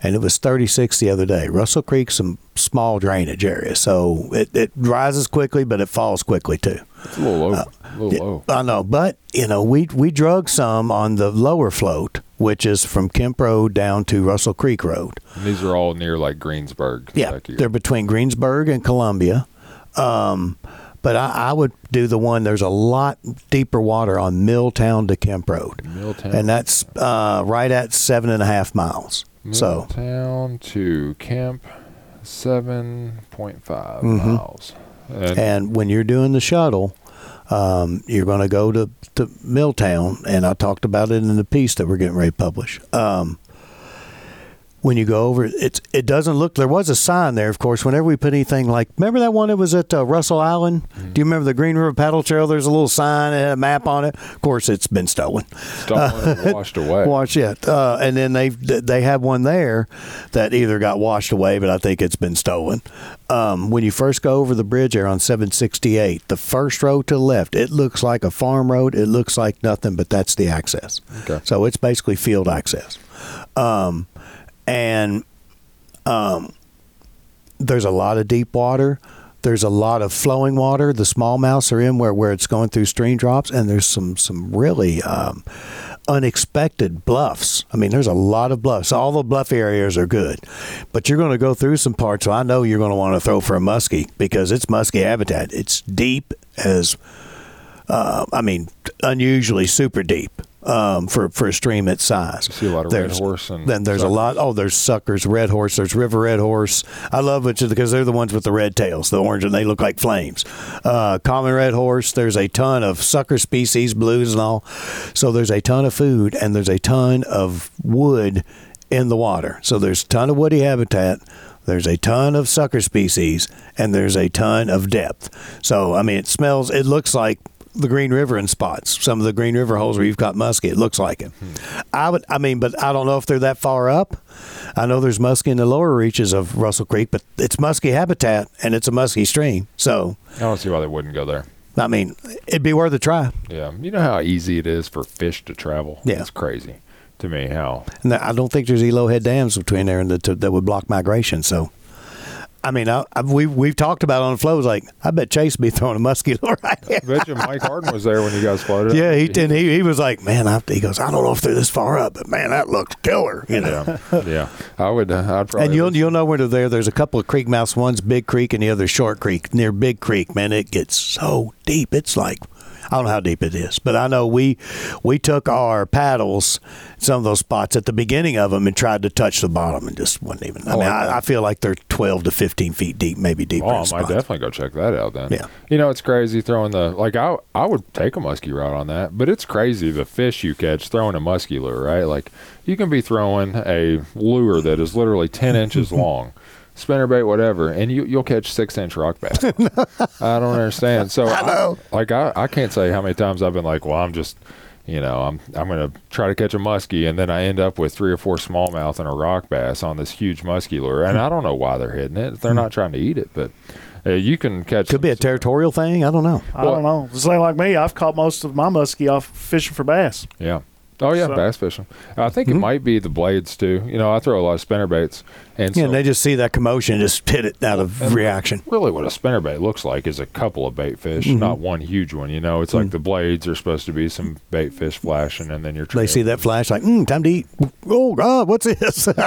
and it was 36 the other day. Russell Creek's some small drainage area, so it, it rises quickly, but it falls quickly too. It's a little low. a little low. I know, but you know, we we drug some on the lower float, which is from Kemp Road down to Russell Creek Road. And these are all near like Greensburg. Yeah, they're between Greensburg and Columbia. Um, but I, I would do the one. There's a lot deeper water on Milltown to Kemp Road, Milltown. and that's uh, right at seven and a half miles. So Milltown to Camp, seven point five Mhm. miles. And, And when you're doing the shuttle, um, you're going to go to, to Milltown, and I talked about it in the piece that we're getting ready to publish. Um, when you go over, it's it doesn't look. There was a sign there, of course. Whenever we put anything like, remember that one that was at uh, Russell Island? Do you remember the Green River Paddle Trail? There's a little sign and a map on it. Of course, it's been stolen. stolen and washed away. Watch it. Uh, and then they they have one there that either got washed away, but I think it's been stolen. Um, when you first go over the bridge there on 768, the first road to the left, it looks like a farm road. It looks like nothing, but that's the access. Okay. So it's basically field access. Um, and um, there's a lot of deep water. There's a lot of flowing water. The smallmouths are in where, where it's going through stream drops, and there's some some really um, unexpected bluffs. I mean, there's a lot of bluffs. All the bluff areas are good, but you're going to go through some parts. So I know you're going to want to throw for a muskie because it's muskie habitat. It's deep as, uh, I mean, unusually super deep. Um, for for a stream its size, You see a lot of red horse and then there's a lot. Oh, there's suckers, red horse. There's river red horse. I love it because they're the ones with the red tails, the orange, and they look like flames. Uh, common red horse. There's a ton of sucker species, blues and all. So there's a ton of food and there's a ton of wood in the water. So there's a ton of woody habitat. There's a ton of sucker species and there's a ton of depth. So I mean, it smells. It looks like the Green River in spots. Some of the Green River holes where you've got muskie, it looks like it. I would, I mean, but I don't know if they're that far up. I know there's muskie in the lower reaches of Russell Creek, but it's muskie habitat and it's a muskie stream. So, I don't see why they wouldn't go there. I mean, it'd be worth a try. Yeah, you know how easy it is for fish to travel. Yeah. it's crazy to me how And I don't think there's Elo head dams between there and the, to, that would block migration. So, I mean, I, I, we we've talked about it on the flow. It was like, I bet Chase would be throwing a musky lure right I bet you Mike Harden was there when you guys floated. Yeah, he and he, he was like, man, I, he goes, I don't know if they're this far up, but man, that looks killer. You know. yeah, yeah. I would. Uh, I'd probably. And you'll you'll know when they're there. There's a couple of creek mouths. One's Big Creek and the other Short Creek. Near Big Creek, man, it gets so deep. It's like I don't know how deep it is, but I know we we took our paddles some of those spots at the beginning of them and tried to touch the bottom and just wasn't even. I Oh, mean, I. I, feel like they're 12 to 15 feet deep, maybe deeper. Oh, I might definitely go check that out then. Yeah. You know, it's crazy throwing the like I I would take a musky rod on that, but it's crazy the fish you catch throwing a musky lure, right? Like you can be throwing a lure that is literally ten inches long. Spinnerbait, whatever, and you you'll catch six inch rock bass. I don't understand. So I know. like I, I can't say how many times I've been like, well, I'm just you know, I'm I'm gonna try to catch a muskie, and then I end up with three or four smallmouth and a rock bass on this huge muskie lure, and hmm. I don't know why they're hitting it. They're hmm. not trying to eat it, but uh, you can catch. Could be a territorial thing. I don't know. I don't know. It's like me. I've caught most of my muskie off fishing for bass. Yeah. Oh yeah, So- bass fishing. I think it hmm. might be the blades too. You know, I throw a lot of spinner baits, and Yeah, so and they just see that commotion and just hit it out of reaction. really what a spinner bait looks like is a couple of bait fish, Mm-hmm. not one huge one. You know, it's like the blades are supposed to be some bait fish flashing, and then you're. They see that flash like, mm, time to eat. Oh God, what's this?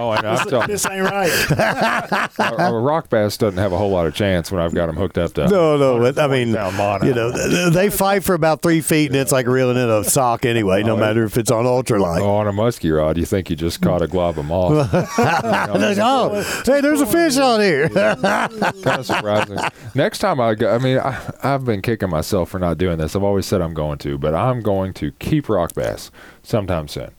Oh, I know. Telling This ain't right. a, a rock bass doesn't have a whole lot of chance when I've got them hooked up to. no, no. but, I mean, you know, they fight for about three feet, and it's like reeling in a sock anyway. No matter if it's on ultralight. Oh, on a muskie rod, you think you just caught a glob of moss. Oh, hey, there's a fish on here. kind of surprising. Next time I go, I mean, I, I've been kicking myself for not doing this. I've always said I'm going to, but I'm going to keep rock bass sometime soon.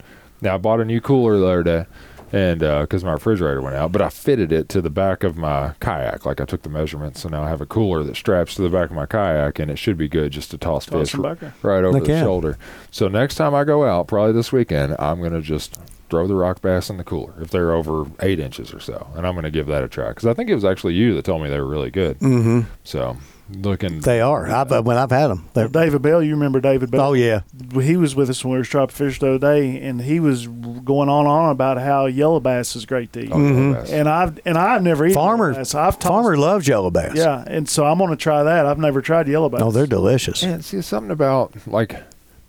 Now I bought a new cooler the other day, and uh, because my refrigerator went out, but I fitted it to the back of my kayak. Like I took the measurements, so now I have a cooler that straps to the back of my kayak, and it should be good just to toss, Toss fish them back there. right over Heck the shoulder. So next time I go out, probably this weekend, I'm gonna just throw the rock bass in the cooler if they're over eight inches or so, and I'm gonna give that a try because I think it was actually you that told me they were really good. hmm So looking, They are. I've, uh, when I've had them. They're, David Bell, you remember David Bell? oh yeah. He was with us when we were dropping fish the other day, and he was going on and on about how yellow bass is great to eat. oh, Mhm. And I've and I've never eaten Farmer- bass. I've tossed, Farmer loves yellow bass. Yeah, and so I'm going to try that. I've never tried yellow bass. Oh, they're delicious. and see something about like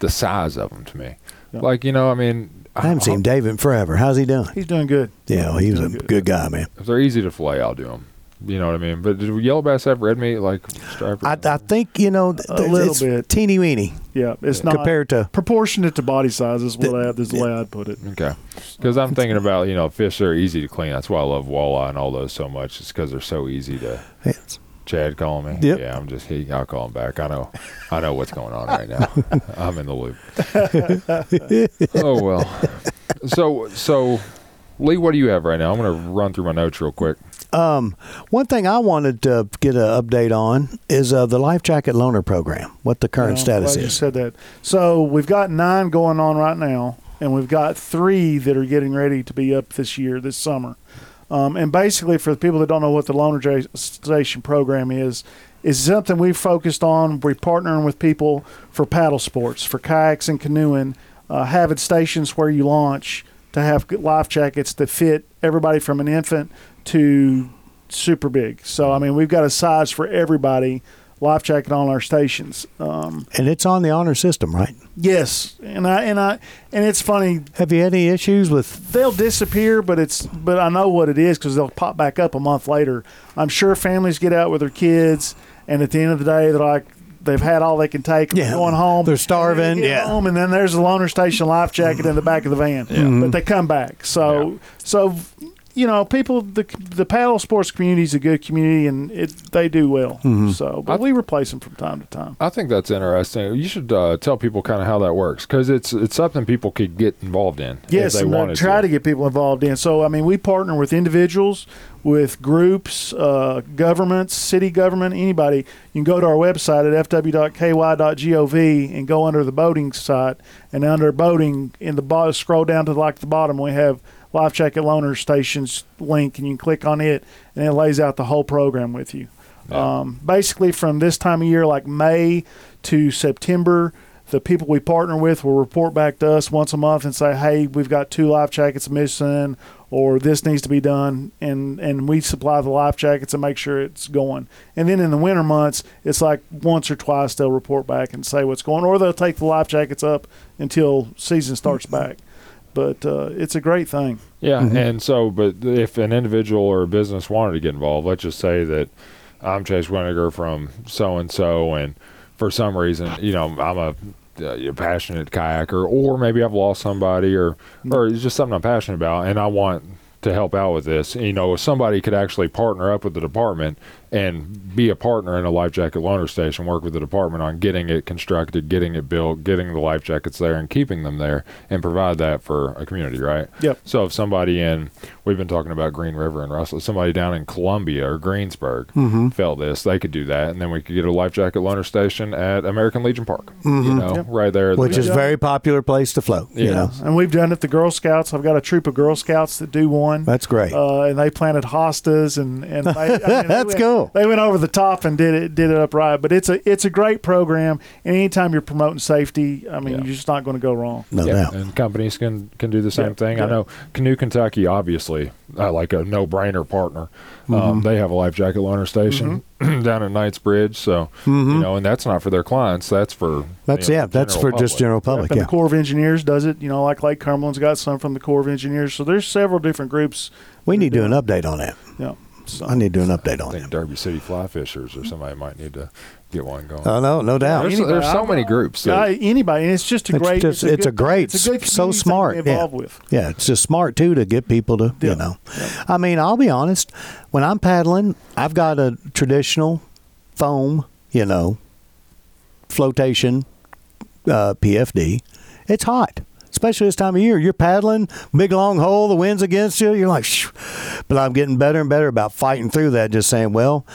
the size of them to me. Yeah. Like you know, I mean, I haven't seen David in forever. How's he doing? He's doing good. Yeah, well, he was a Good. good guy, man. If they're easy to fillet, I'll do them. You know what I mean? But did yellow bass have red meat like striper? I, I think you know th- A little it's bit. teeny weeny Yeah, it's not compared to proportionate to body size. Is what I, is the way I'd put it. Okay. Because I'm thinking about, you know, fish are easy to clean. That's why I love walleye and all those so much. It's because they're so easy to. it's, Chad calling me. Yep. Yeah, I'm just. He, I'll call him back. I know. I know what's going on right now. I'm in the loop. oh well. So so, Lee, what do you have right now? I'm going to run through my notes real quick. um, one thing I wanted to get an update on is uh, the life jacket loaner program. What the current Yeah, status glad you is. said that. So we've got nine going on right now, and we've got three that are getting ready to be up this year, this summer. Um, and basically, for the people that don't know what the loaner station program is, is something we've focused on. We're partnering with people for paddle sports, for kayaks and canoeing, uh, having stations where you launch to have life jackets that fit everybody from an infant to super big. So I mean, we've got a size for everybody life jacket on our stations. Um, And it's on the honor system, right? yes, and I and I and it's funny Have you had any issues with? they'll disappear, but it's but I know what it is because they'll pop back up a month later. I'm sure families get out with their kids, and at the end of the day, they're like they've had all they can take. Yeah, going home. they're starving, they yeah. home, and then there's a loaner station life jacket in the back of the van. Mm-hmm. But they come back. So so you know, people the the paddle sports community is a good community, and it they do well. Mm-hmm. So, but we replace them from time to time. I think that's interesting. You should uh, tell people kind of how that works because it's it's something people could get involved in. Yes, they and try to. get people involved in. So, I mean, we partner with individuals, with groups, uh, governments, city government, anybody. You can go to our website at fw.ky.gov and go under the boating site, and under boating in the bottom, scroll down to like the bottom, we have Life Jacket Loaner Stations link, and you can click on it, and it lays out the whole program with you. Yeah. Um, basically, from this time of year, like May to September, the people we partner with will report back to us once a month and say, "Hey, we've got two life jackets missing, or this needs to be done," and and we supply the life jackets and make sure it's going. And then in the winter months, it's like once or twice they'll report back and say what's going, or they'll take the life jackets up until season starts back. But uh, it's a great thing. Yeah, Mm-hmm. and so, but if an individual or a business wanted to get involved, let's just say that I'm Chase Winiger from so and so, and for some reason, you know, I'm a uh, passionate kayaker, or maybe I've lost somebody, or or it's just something I'm passionate about, and I want to help out with this. You know, if somebody could actually partner up with the department and be a partner in a life jacket loaner station, work with the department on getting it constructed, getting it built, getting the life jackets there, and keeping them there, and provide that for a community, right? Yep. So if somebody in, we've been talking about Green River and Russell, somebody down in Columbia or Greensburg Mm-hmm. felt this, they could do that, and then we could get a life jacket loaner station at American Legion Park, you know, Yep. right there. at the Mm-hmm. which is beach. very popular place to float. You know, And we've done it. The Girl Scouts. I've got a troop of Girl Scouts that do one. that's great. uh, and they planted hostas and and they, I mean, they That's went- cool. They went over the top and did it did it up right. But it's a it's a great program. And anytime you're promoting safety, I mean, Yeah. you're just not going to go wrong. no yeah, doubt. and companies can can do the same Yeah, thing. yeah. I know Canoe Kentucky, obviously, uh, like a no brainer partner. Mm-hmm. Um, they have a life jacket loaner station down at Knights Bridge, so you know, and that's not for their clients. That's for Mm-hmm. That's you know, yeah. That's for general just general public. and Yeah. the Corps of Engineers does it. You know, like Lake Cumberland's got some from the Corps of Engineers. So there's several different groups. We need to do an update on that. Yeah. So I need to do an update on I on think it. Derby City Fly Fishers or somebody might need to get one going. Oh no, no doubt. there's, anybody- there's so I'm- many groups. That, uh, anybody, and it's just a It's great. just- it's a good- great- It's a good so community to smart, yeah. with. Yeah, it's just smart too to get people to Yeah. you know. I mean, I'll be honest. When I'm paddling, I've got a traditional foam, you know, flotation uh, PFD. It's hot, especially this time of year. You're paddling, big long hole, the wind's against you. You're like, Shh. but I'm getting better and better about fighting through that. Just saying, well,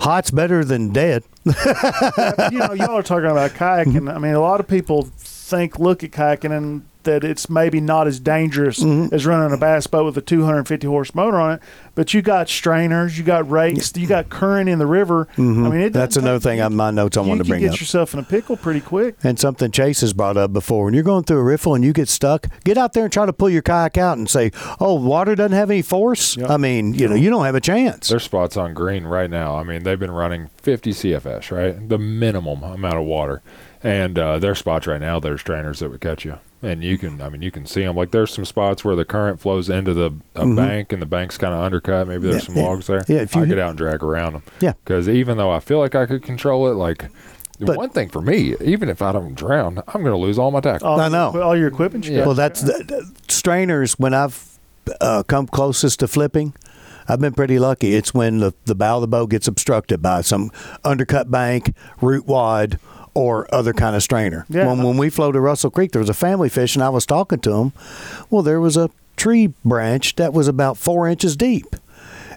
hot's better than dead. you know, y'all are talking about kayaking. Mm-hmm. I mean, a lot of people think, look at kayaking, and that it's maybe not as dangerous Mm-hmm. as running a bass boat with a 250 horse motor on it. But you got strainers, you got rakes, you got current in the river. I mean, it Mm-hmm. That's doesn't another thing on my notes I you wanted to can bring get up. Get yourself in a pickle pretty quick. And something Chase has brought up before. When you're going through a riffle and you get stuck, get out there and try to pull your kayak out and say, "Oh, water doesn't have any force." Yep. I mean, you know, you don't have a chance. There's spots on green right now. I mean, they've been running 50 CFS, right? The minimum amount of water. And uh, there's spots right now, there's strainers that would catch you. And you can, I mean, you can see them. Like there's some spots where the current flows into the a bank and the bank's kind of undercut. Maybe there's Mm-hmm. Yeah, some yeah. logs there. Yeah, if you I get out and drag around them. Yeah. Because even though I feel like I could control it, like But- one thing for me, even if I don't drown, I'm going to lose all my tackle. All I know. All your equipment. you Yeah. Well, that's the, the strainers. When I've uh, come closest to flipping, I've been pretty lucky. It's when the, the bow of the boat gets obstructed by some undercut bank, root wad, or other kind of strainer. Yeah. When, when we floated Russell Creek, there was a family fish, and I was talking to them. Well, there was a tree branch that was about four inches deep.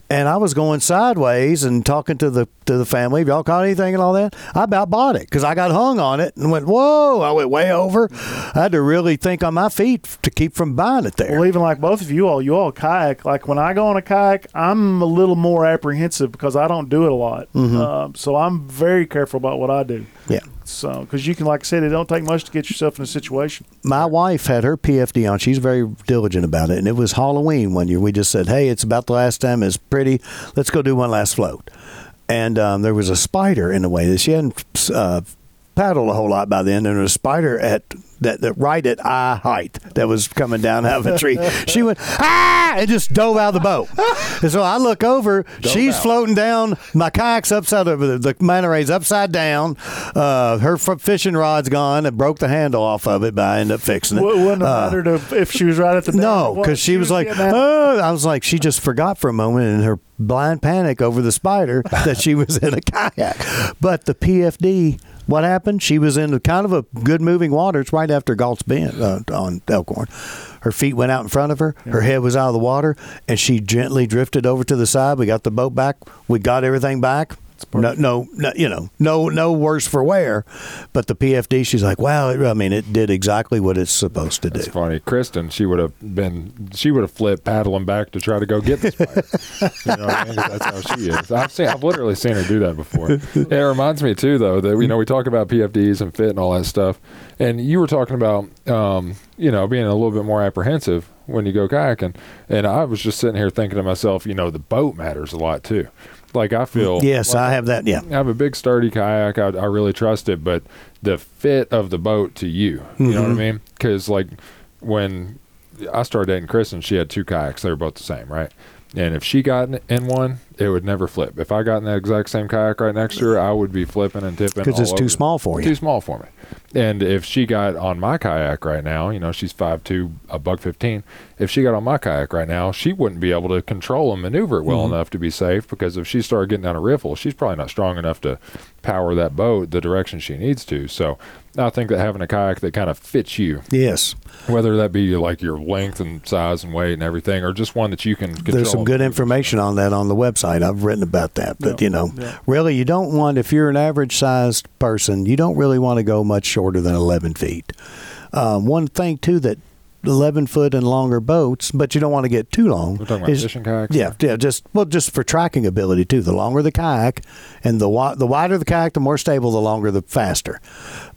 And I was going sideways and talking to the to the family. Have y'all caught anything and all that? I about bought it because I got hung on it and went, whoa! I went way over. I had to really think on my feet to keep from buying it there. Well, even like both of you all, you all kayak. Like when I go on a kayak, I'm a little more apprehensive because I don't do it a lot. Mm-hmm. Um, so I'm very careful about what I do. yeah. So because you can, like I said, it don't take much to get yourself in a situation. My wife had her PFD on. She's very diligent about it. And it was Halloween one year. We just said, hey, it's about the last time. It's pretty. Let's go do one last float. And um, there was a spider in the way that she hadn't uh, paddled a whole lot by then. And there was a spider at that, that right at eye height that was coming down out of a tree. she went, ah, and just dove out of the boat. and so I look over. she's out. floating down. My kayak's upside of the, the manta ray's upside down. Uh, her fishing rod's gone. and broke the handle off of it, but I ended up fixing it. Wou- Wouldn't have Uh, mattered if, if she was right at the no, because she was like, oh, I was like, she just forgot for a moment in her blind panic over the spider that she was in a kayak. But the PFD, what happened? She was in a kind of a good moving water. It's right after Galt's Bend uh, on Elkhorn. Her feet went out in front of her. Her head was out of the water, and she gently drifted over to the side. We got the boat back. We got everything back. No, no, no, you know, no, no worse for wear. But the PFD, she's like, wow. I mean, it did exactly what it's supposed to do. It's funny. Kristen, she would have been, she would have flipped paddling back to try to go get the spider. you know I mean? 'Cause That's how she is. I've seen, I've literally seen her do that before. it reminds me too, though, that you know we talk about PFDs and fit and all that stuff, and you were talking about, um, you know, being a little bit more apprehensive when you go kayaking, and I was just sitting here thinking to myself, you know, the boat matters a lot too. Like I feel, Yes, I have that. Yeah. I have a big sturdy kayak. I, I really trust it, but the fit of the boat to you, you know what I Mm-hmm. mean? Because like when I started dating Kristen, she had two kayaks. They were both the same, right? And if she got in- one, it would never flip. If I got in that exact same kayak right next to her, I would be flipping and tipping. Because it's too small for you. Too small for me. And if she got on my kayak right now, you know, she's five two, a buck fifteen. If she got on my kayak right now, she wouldn't be able to control and maneuver it well Mm-hmm. enough to be safe. Because if she started getting down a riffle, she's probably not strong enough to power that boat the direction she needs to. So I think that having a kayak that kind of fits you, Yes. whether that be like your length and size and weight and everything, or just one that you can. Control There's some good information on that on the website. I've written about that. But, you know, really, you don't want, if you're an average sized person, you don't really want to go much shorter than 11 feet. Um, one thing, too, that 11 foot and longer boats, but you don't want to get too long. We're talking about is- fishing kayaks. Yeah, yeah, just well, just for tracking ability too. The longer the kayak, and the the wider the kayak, the more stable, the longer, the faster.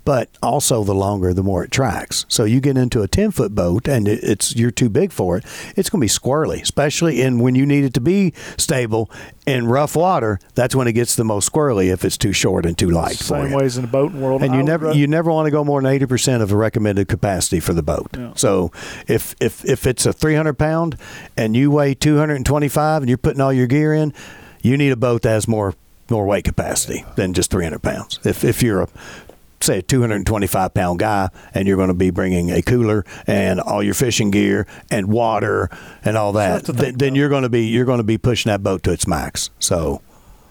But also, the longer, the more it tracks. So you get into a ten foot boat, and it, it's you're too big for it. It's going to be squirrely, especially in when you need it to be stable in rough water. That's when it gets the most squirrely if it's too short and too light for Same you. ways in the boating world. And I you never ra- you never want to go more than eighty percent of the recommended capacity for the boat. Yeah. So if if if it's a three hundred pound and you weigh two hundred and twenty five and you're putting all your gear in, you need a boat that has more more weight capacity than just three hundred pounds. If if you're a say a 225 pound guy and you're going to be bringing a cooler and all your fishing gear and water and all that to then, think then you're going to be you're going to be pushing that boat to its max so.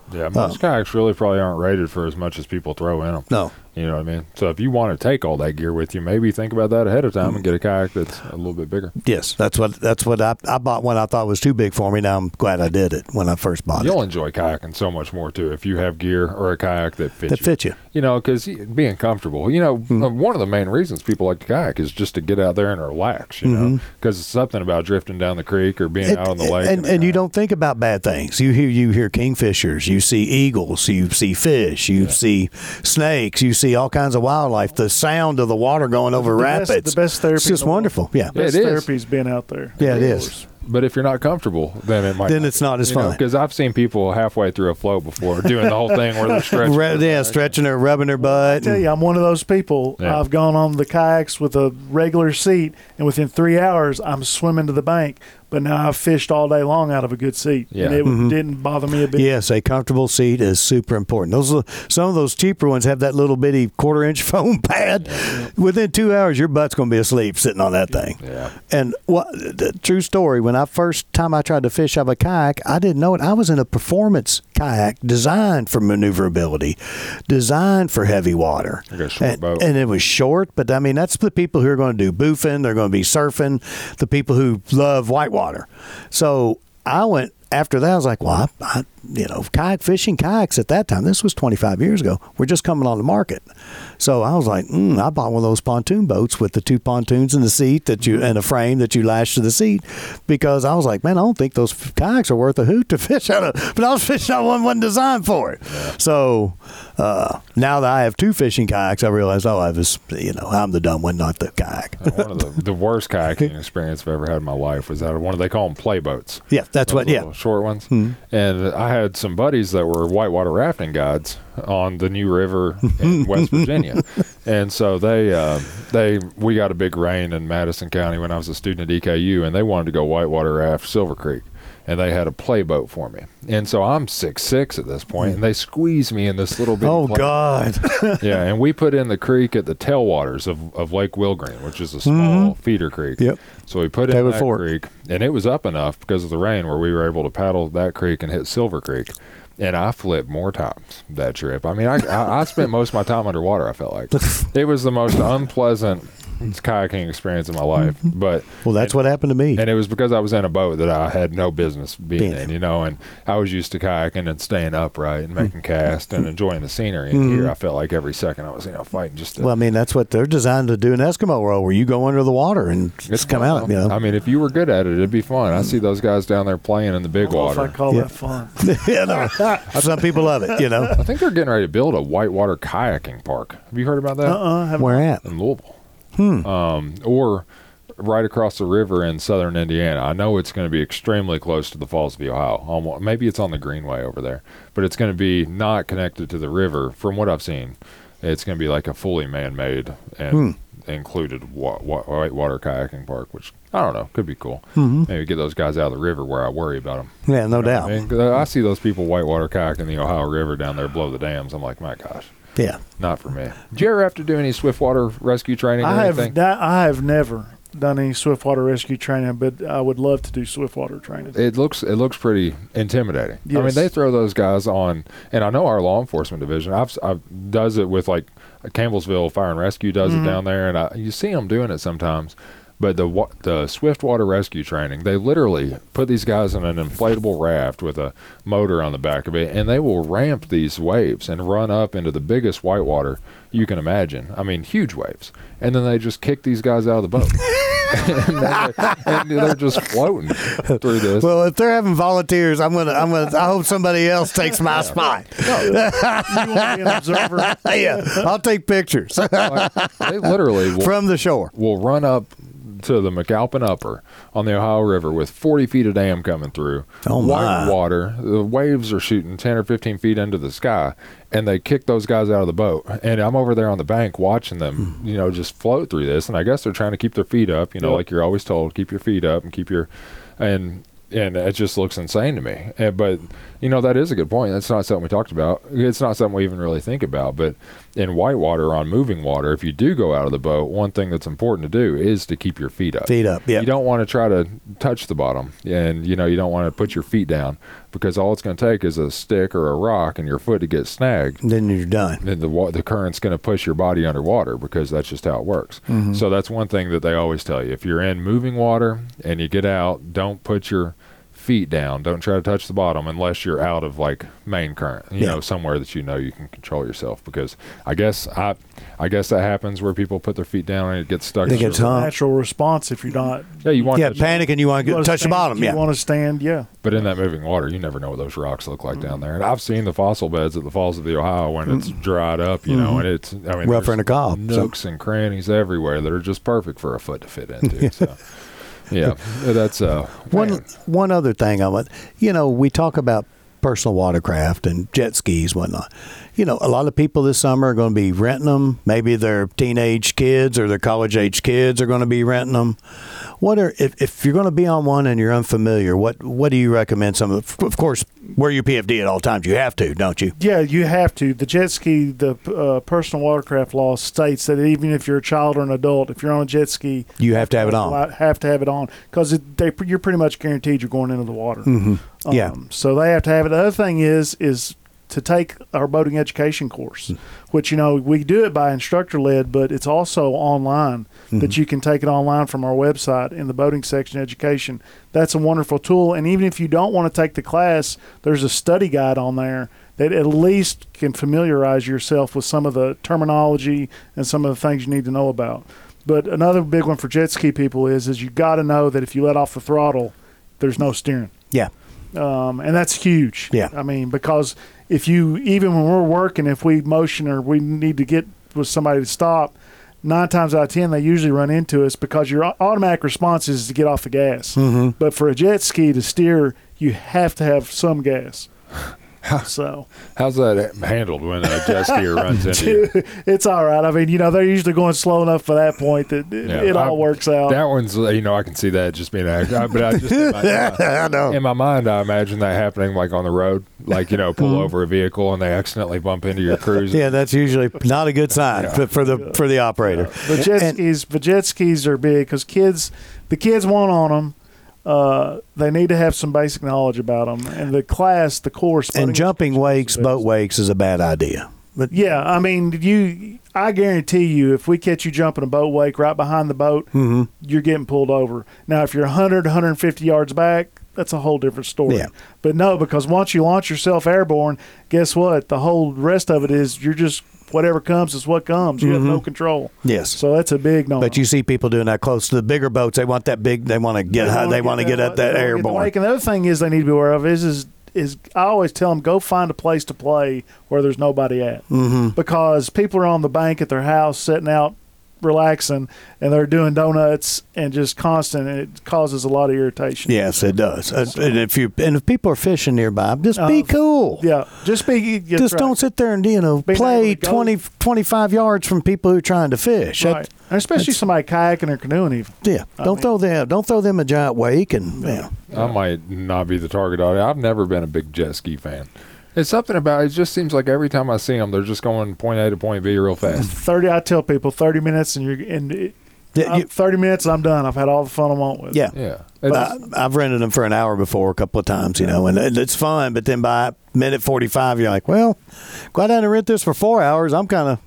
Yeah, most um, kayaks really probably aren't rated for as much as people throw in them. no You know what I mean? So if you want to take all that gear with you, maybe think about that ahead of time and get a kayak that's a little bit bigger. Yes, that's what that's what I, I bought one I thought was too big for me. Now I'm glad I did it when I first bought it. You'll enjoy kayaking so much more too if you have gear or a kayak that fits That you. fit you. You know, because being comfortable. You know, Mm-hmm. one of the main reasons people like to kayak is just to get out there and relax. You know, because it's something about drifting down the creek or being Mm-hmm. It- out on the lake. and, in a and you don't think about bad things. You hear you hear kingfishers, you see eagles, you see fish, you see snakes, you see all kinds of wildlife. The sound of the water going over the best- rapids, the best therapy It's just wonderful. Yeah, Yeah, Best it is. therapy's been out there. yeah, it is. But if you're not comfortable, then it might. Then it's not as fun. Because I've seen people halfway through a float before doing the whole thing where they're stretching. Re- their yeah, back. stretching her, rubbing her butt. I tell you, I'm one of those people. Yeah. I've gone on the kayaks with a regular seat, and within three hours, I'm swimming to the bank. But now I've fished all day long out of a good seat, and it Mm-hmm. didn't bother me a bit. Yes, a comfortable seat is super important. Those are- some of those cheaper ones have that little bitty quarter inch foam pad. Within two hours, your butt's going to be asleep sitting on that thing. Yeah. And what the true story? When I first time I tried to fish out of a kayak, I didn't know it. I was in a performance kayak designed for maneuverability, designed for heavy water. Like a short and, boat. and it was short, but I mean that's the people who are going to do boofing. They're going to be surfing. The people who love whitewater. So I went after that. I was like, well, I, I, you know, kayak fishing kayaks at that time. This was 25 years ago. We're just coming on the market. So I was like, mm, I bought one of those pontoon boats with the two pontoons in the seat that you and a frame that you lash to the seat because I was like, man, I don't think those kayaks are worth a hoot to fish out of. But I was fishing out one wasn't designed for it. So uh, now that I have two fishing kayaks, I realize, oh, I was, you know, I'm the dumb one, not the kayak. one of the, the worst kayaking experience I've ever had in my life was out of one of they call them play boats. Yeah, that's Those what. Yeah, short ones. And I had some buddies that were whitewater rafting guides on the New River in West Virginia, and so they uh, they we got a big rain in Madison County when I was a student at EKU, and they wanted to go whitewater raft Silver Creek. And they had a play boat for me, and so I'm six six at this point, and they squeeze me in this little bit. Oh God! yeah, and we put in the creek at the tailwaters of, of Lake Wilgreen, which is a small feeder creek. Mm-hmm. Yep. So we put in that Fork. creek, and it was up enough because of the rain where we were able to paddle that creek and hit Silver Creek. And I flipped more times that trip. I mean, I, I, I spent most of my time underwater. I felt like it was the most unpleasant kayaking experience in my life, but Well, that's what happened to me. and it was because I was in a boat that I had no business being Being in, in. you know, and I was used to kayaking and staying upright and making cast and enjoying the scenery. And Mm-hmm. here I felt like every second I was, you know, fighting just to Well, I mean, that's what they're designed to do in Eskimo roll, where you go under the water and just come fun, out. You know, I mean, if you were good at it, it'd be fun. I see those guys down there playing in the big I don't if I call Yeah. that fun. yeah, no. some people love it. You know, I think they're getting ready to build a whitewater kayaking park. Have you heard about that? Uh-uh. haven't- where at? in Louisville. Hmm. Um, or right across the river in southern Indiana. I know it's going to be extremely close to the Falls of the Ohio. Almost, maybe it's on the Greenway over there, but it's going to be not connected to the river. From what I've seen, it's going to be like a fully man-made and hmm. included wa- wa- whitewater kayaking park, which I don't know, could be cool. Mm-hmm. Maybe get those guys out of the river where I worry about them. Yeah, no doubt. I, mean, I see those people whitewater kayaking the Ohio River down there below the dams. I'm like, my gosh, Yeah. not for me. Did you ever have to do any swiftwater rescue training or I have anything? I have never done any swiftwater rescue training, but I would love to do swiftwater training. it looks it looks pretty intimidating. I mean, they throw those guys on, and I know our law enforcement division. I've, I've does it with like Campbellsville Fire and Rescue does Mm-hmm. it down there, and I, you see them doing it sometimes. But the wa- the swift water rescue training, they literally put these guys in an inflatable raft with a motor on the back of it, and they will ramp these waves and run up into the biggest whitewater you can imagine. I mean, huge waves, and then they just kick these guys out of the boat, and, they're, and they're just floating through this. Well, if they're having volunteers, I'm gonna, I'm gonna, I hope somebody else takes my spot. you want to be an observer? yeah, I'll take pictures Like, they literally will, from the shore. will run up to the McAlpine Upper on the Ohio River with 40 feet of dam coming through. Oh, white my. water. The waves are shooting 10 or 15 feet into the sky, and they kick those guys out of the boat. And I'm over there on the bank watching them, Hmm. you know, just float through this. And I guess they're trying to keep their feet up, you know, Yep. like you're always told, keep your feet up and keep your and and it just looks insane to me. And, but you know that is a good point. That's not something we talked about. It's not something we even really think about. But in whitewater on moving water, if you do go out of the boat, one thing that's important to do is to keep your feet up. Feet up, yeah. You don't want to try to touch the bottom, and you know you don't want to put your feet down because all it's going to take is a stick or a rock and your foot to get snagged Then you're done. then the wa- the current's going to push your body underwater because that's just how it works. Mm-hmm. So that's one thing that they always tell you: if you're in moving water and you get out, don't put your feet down. Don't try to touch the bottom unless you're out of like main current. You Yeah. know, somewhere that you know you can control yourself. Because I guess I, I guess that happens where people put their feet down and it gets stuck. They in get the- tum- Natural response if you're not. yeah, you want Yeah, to panic and you want to you wanna touch the stand- bottom. You Yeah, want to stand. Yeah. But in that moving water, you never know what those rocks look like down there. And I've seen the fossil beds at the Falls of the Ohio when it's dried up, you know, and it's I mean Mm-hmm. Rougher there's a cob, so- Nooks and crannies everywhere that are just perfect for a foot to fit into. so yeah, that's uh One man. one other thing I want, you know, we talk about personal watercraft and jet skis, whatnot. You know, a lot of people this summer are going to be renting them. Maybe their teenage kids or their college age kids are going to be renting them. What are if, if you're going to be on one and you're unfamiliar? What what do you recommend? Some of, of course, wear your PFD at all times. You have to, don't you? Yeah, you have to. The jet ski, the uh, personal watercraft law states that even if you're a child or an adult, if you're on a jet ski, You have to have it on. Have to have it on because you're pretty much guaranteed you're going into the water. Mm-hmm. Yeah. Um, so they have to have it. The other thing is is to take our boating education course, which you know we do it by instructor led, but it's also online that you can take it online from our website in the boating section education. That's a wonderful tool, and even if you don't want to take the class, there's a study guide on there that at least can familiarize yourself with some of the terminology and some of the things you need to know about. But another big one for jet ski people is is you got to know that if you let off the throttle, there's no steering Yeah. um, and that's huge. Yeah. I mean, because if you even when we're working, if we motion or we need to get with somebody to stop, nine times out of ten they usually run into us because your automatic response is to get off the gas. Mm-hmm. But for a jet ski to steer, you have to have some gas. So how's that handled when a jet skier runs into you? it's all right. I mean, you know, they're usually going slow enough for that point that it, Yeah, it all I- works out. That one's uh, you know I can see that just being a but I just in my, I uh, know. in my mind I imagine that happening like on the road like you know pull Mm-hmm. over a vehicle and they accidentally bump into your cruise Yeah, that's usually not a good sign for, for the for the operator. The jet And- skis, the jet skis are big because kids, the kids want on them. Uh, they need to have some basic knowledge about them, and the class, the course, And jumping wakes, boat wakes is a bad idea. but Yeah, I mean, you. I guarantee you, if we catch you jumping a boat wake right behind the boat, Mm-hmm. you're getting pulled over. Now, if you're 100, 150 yards back, that's a whole different story. Yeah. But no, because once you launch yourself airborne, guess what? The whole rest of it is you're just whatever comes is what comes. You have no control. yes. So that's a big no. Mm-hmm. but you see people doing that close to the bigger boats. They want that big. They want to get high. They want to get at that they wanna get the airborne. wake. And the other thing is they need to be aware of is is is I always tell them go find a place to play where there's nobody at mm-hmm. because people are on the bank at their house sitting out relaxing and they're doing donuts and just constant and it causes a lot of irritation. Yes, it does. Uh, and if you and if people are fishing nearby, just be Uh, cool. Yeah, just be Just right. don't sit there and you know Being play able 20, 25 yards from people who are trying to fish. That- And especially somebody kayaking or canoeing even. yeah, I don't mean- throw them. Don't throw them a giant wake and yeah. I might not be the target audience. I've never been a big jet ski fan. It's something about it. Just seems like every time I see them, they're just going point A to point B real fast. Thirty, I tell people thirty minutes and you're and it, Yeah, I'm- you- thirty minutes and I'm done. I've had all the fun I want with. it. yeah. Yeah, But I, I've rented them for an hour before a couple of times, you know, and it's fun. But then by minute forty-five, you're like, "Well, go out and rent this for four hours." I'm kind of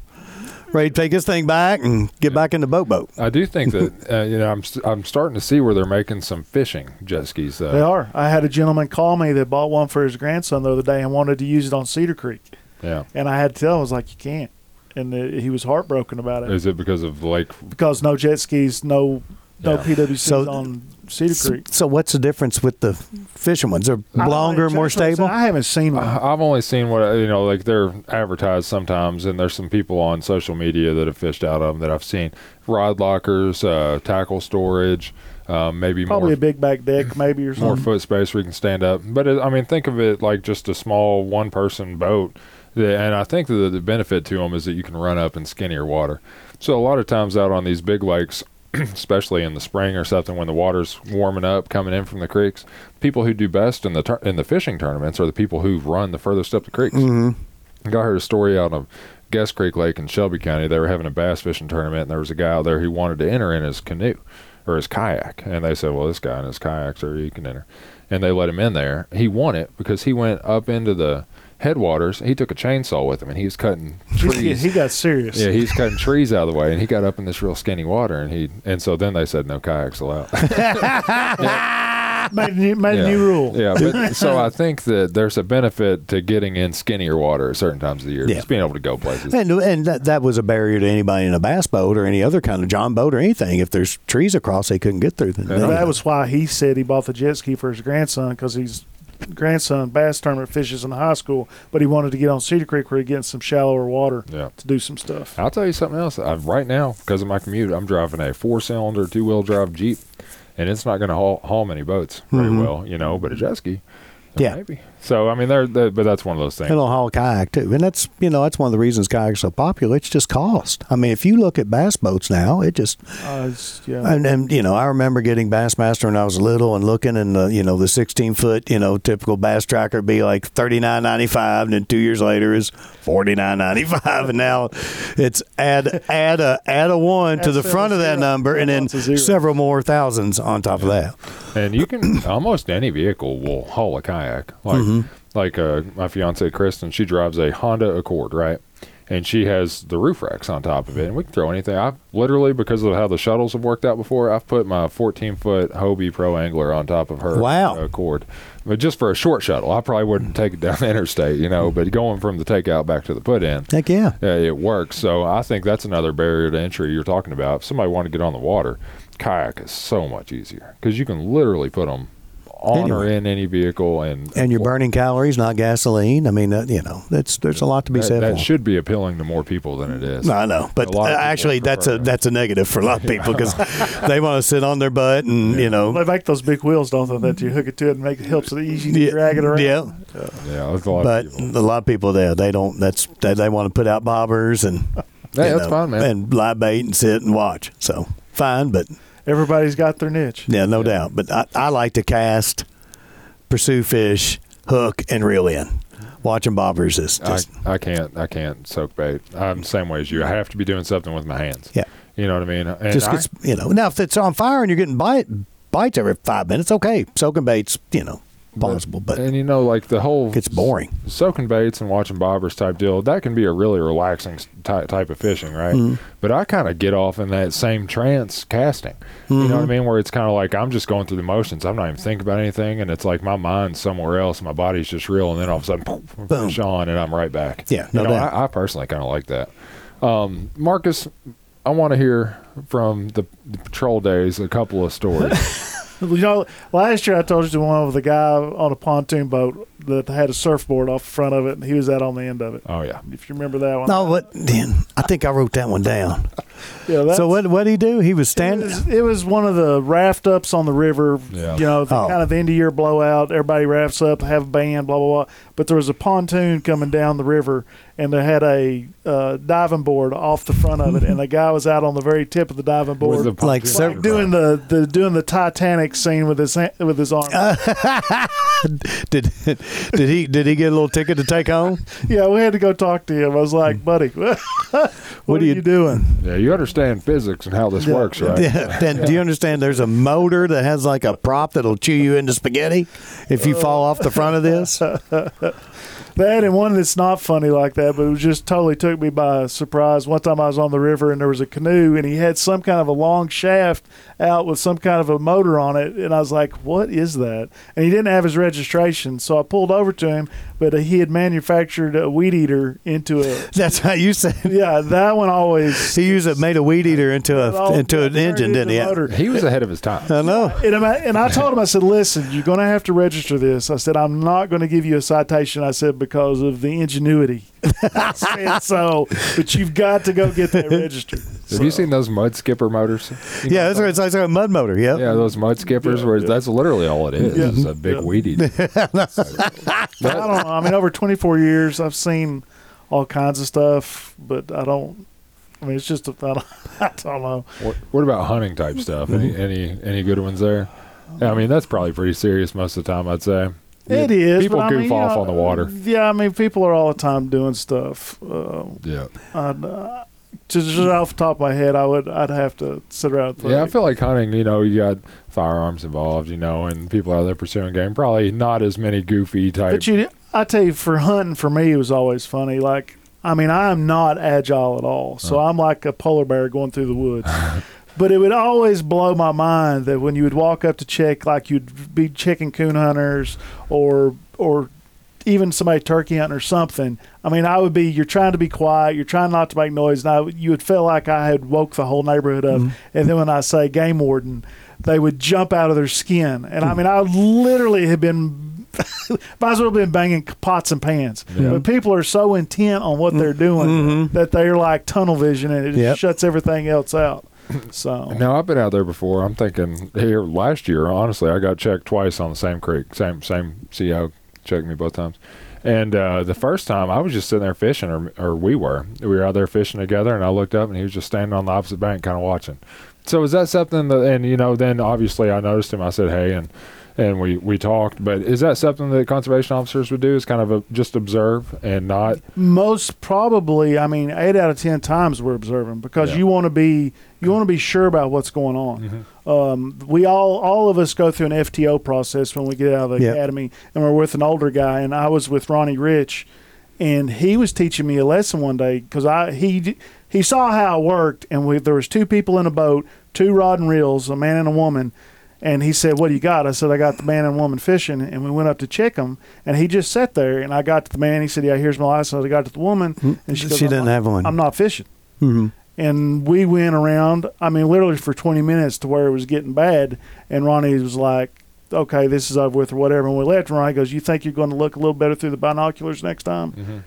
ready to take this thing back and get back in the boat boat. I do think that uh, you know I'm st- I'm starting to see where they're making some fishing jet skis. Though. They are. I had a gentleman call me that bought one for his grandson the other day and wanted to use it on Cedar Creek, Yeah. and I had to tell him I was like, you can't, and uh, he was heartbroken about it Is it because of the lake? because no jet skis, no no Yeah. PWCs So- on Cedar Creek. so what's the difference with the fishing ones? They're I don't know longer, more stable. I haven't seen one. I- I've only seen what you know, like they're advertised sometimes, and there's some people on social media that have fished out of them that I've seen. Rod lockers, uh, tackle storage, um, maybe Probably more a big back deck, maybe or more foot space where you can stand up. But it, I mean, think of it like just a small one person boat. And I think that the benefit to them is that you can run up in skinnier water. So a lot of times out on these big lakes, especially in the spring or something when the water's warming up coming in from the creeks, people who do best in the tur- in the fishing tournaments are the people who've run the furthest up the creeks. hmm I got heard a story out of Guist Creek Lake in Shelby County. They were having a bass fishing tournament, and there was a guy out there who wanted to enter in his canoe or his kayak. And they said, "Well, this guy in his kayak, sir, you can enter." And they let him in there. He won it because he went up into the headwaters. He took a chainsaw with him, and he was cutting trees. he got serious. yeah, he's cutting trees out of the way, and he got up in this real skinny water, and he and so then they said no kayaks allowed. made new, made yeah. new rule. Yeah, but so I think that there's a benefit to getting in skinnier water at certain times of the year, Yeah. just being able to go places. And and that, that was a barrier to anybody in a bass boat or any other kind of john boat or anything. If there's trees across, they couldn't get through. Then, Yeah. That was why he said he bought the jet ski for his grandson because he's grandson bass tournament fishes in the high school, but he wanted to get on Cedar Creek where he gets some shallower water Yeah. to do some stuff. I'll tell you something else. I, right now, because of my commute, I'm driving a four-cylinder, two-wheel drive Jeep, and it's not going to haul, haul many boats very well, you know. But a jet ski, Mm-hmm. Yeah. maybe. So I mean, they're, they but that's one of those things. It'll haul a kayak too, and that's you know that's one of the reasons kayaks are so popular. It's just cost. I mean, if you look at bass boats now, it just Uh, yeah. and, and you know I remember getting Bassmaster when I was little and looking and the you know the 16 foot you know typical bass tracker would be like 39.95, and then two years later is 49.95, and now it's add add a add a one to the front of that seven number, and then Lots of zeros. several more thousands on top of that. and you can almost any vehicle will haul a kayak. Like Mm-hmm. Like uh, my fiance Kristen, she drives a Honda Accord, right? And she has the roof racks on top of it, and we can throw anything. I've literally because of how the shuttles have worked out before, I've put my 14 foot Hobie Pro Angler on top of her Wow. Accord, but just for a short shuttle. I probably wouldn't take it down the interstate, you know. But going from the takeout back to the put in, Heck yeah. yeah, it works. So I think that's another barrier to entry you're talking about. If somebody want to get on the water, kayak is so much easier because you can literally put them on or Anyway. in any vehicle, and And you're burning calories, not gasoline. I mean, uh, you know, that's there's a lot to be that, said that for. should be appealing to more people than it is. No, I know, but A lot of uh, actually, that's a that's a negative for a lot of people because they want to sit on their butt and you know, They make those big wheels, don't they? That you hook it to it and make it helps it easy to drag it around. Yeah, Yeah, that's a lot but of a lot of people there they don't. That's they, they want to put out bobbers and Hey, you that's know, fine, man. and lie bait and sit and watch. So fine, but Everybody's got their niche. yeah, no doubt. But I, I like to cast, pursue fish, hook, and reel in. Watching bobbers is I, just I can't I can't soak bait. I'm the same way as you. I have to be doing something with my hands. yeah. You know what I mean? And just I- gets you know now if it's on fire and you're getting bite bites every five minutes, okay, soaking baits, you know, possible, but and you know, like the whole it's boring. soaking baits and watching bobbers type deal. That can be a really relaxing s- ty- type of fishing, right? Mm-hmm. But I kind of get off in that same trance casting. You Mm-hmm. know what I mean? Where it's kind of like I'm just going through the motions. I'm not even thinking about anything, and it's like my mind's somewhere else. My body's just real, and then all of a sudden, Boom. fish on, and I'm right back. Yeah, no you know, doubt. I, I personally kind of like that. Um, Marcus, I want to hear from the, the patrol days a couple of stories. You know, last year I told you the one with the guy on a pontoon boat that had a surfboard off the front of it, and he was out on the end of it. oh yeah, If you remember that one. No, what? Then I think I wrote that one down. Yeah, that's, So what? What did he do? He was It standing. was, it was one of the raft ups on the river. Yeah. You know, the Oh. kind of end of year blowout. Everybody rafts up, have a band, blah blah blah. But there was a pontoon coming down the river, and they had a uh, diving board off the front of it, and the guy was out on the very tip of the diving board, the Like pontoon several- boat. doing the, the doing the Titanic scene with his with his arm. did did he did he get a little ticket to take home? yeah, we had to go talk to him. I was like, buddy, what, what, are you- you doing? Yeah, you understand physics and how this Yeah. works, right? Yeah. Then do you understand? There's a motor that has like a prop that'll chew you into spaghetti if you fall off the front of this. That and one that's not funny like that, but it just totally took me by surprise. One time I was on the river and there was a canoe and he had some kind of a long shaft out with some kind of a motor on it, and I was like, "What is that?" And he didn't have his registration, so I pulled over to him, but he had manufactured a weed eater into a. That's how you said. Yeah, that one always. He used it, made a weed eater into a into an engine, into didn't he? motor. He was ahead of his time. I know. And, I'm, and I told him, I said, listen, you're going to have to register this. I said, I'm not going to give you a citation. I said, because of the ingenuity. I said, so, but you've got to go get that registered. Have you seen those mud skipper motors? You know Yeah, that's right. It's like a mud motor. Yeah. Yeah, those mud skippers, where that's literally all it is. Yeah. It's a big Yeah. weed eater. I don't know. I mean, over 24 years, I've seen all kinds of stuff, but I don't. I mean, it's just I don't, I don't know. What, what about hunting type stuff? Any any any good ones there? Yeah, I mean, that's probably pretty serious most of the time. I'd say. It is. People but I goof mean, you off know, on the water. Yeah, I mean, people are all the time doing stuff. Uh, Yeah. I'd, uh, just, just off the top of my head, I would I'd have to sit around. And Yeah, I feel like hunting. You know, you got firearms involved. You know, and people out there pursuing game. Probably not as many goofy type. But you, I tell you, for hunting, for me, it was always funny. Like, I mean, I am not agile at all, so. I'm like a polar bear going through the woods. but it would always blow my mind that when you would walk up to check, like you'd be checking coon hunters or or even somebody turkey hunting or something. I mean, I would be. You're trying to be quiet. You're trying not to make noise. And I, you would feel like I had woke the whole neighborhood up. Mm-hmm. And then when I say game warden, they would jump out of their skin. And I hmm. mean, I literally have been might as well have been banging pots and pans. Yeah. But people are so intent on what they're mm-hmm. doing mm-hmm. that they're like tunnel vision and it Yep. shuts everything else out. So Now I've been out there before. I'm thinking here last year. Honestly, I got checked twice on the same creek. Same same CO checked me both times. And uh, the first time I was just sitting there fishing, or or we were. We were out there fishing together, and I looked up, and he was just standing on the opposite bank, kind of watching. So is that something that? And you know, then obviously I noticed him. I said, "Hey," and and we we talked. But is that something that conservation officers would do? Is kind of a, just observe and not most probably, I mean, eight out of ten times we're observing because Yeah. you want to be you want to be sure about what's going on. Mm-hmm. Um, we all all of us go through an FTO process when we get out of the Yep. academy, and we're with an older guy. And I was with Ronnie Rich, and he was teaching me a lesson one day because I he he saw how it worked, and we there was two people in a boat, two rod and reels, a man and a woman. And he said, "What do you got?" I said, "I got the man and woman fishing." And we went up to check him, and he just sat there. And I got to the man. He said, "Yeah, here's my license." I got to the woman, and she, She, goes, "I'm didn't have one. I'm not fishing. hmm And we went around. I mean, literally for 20 minutes to where it was getting bad. And Ronnie was like, "Okay, this is over with, or whatever." And we left. And Ronnie goes, "You think you're going to look a little better through the binoculars next time?"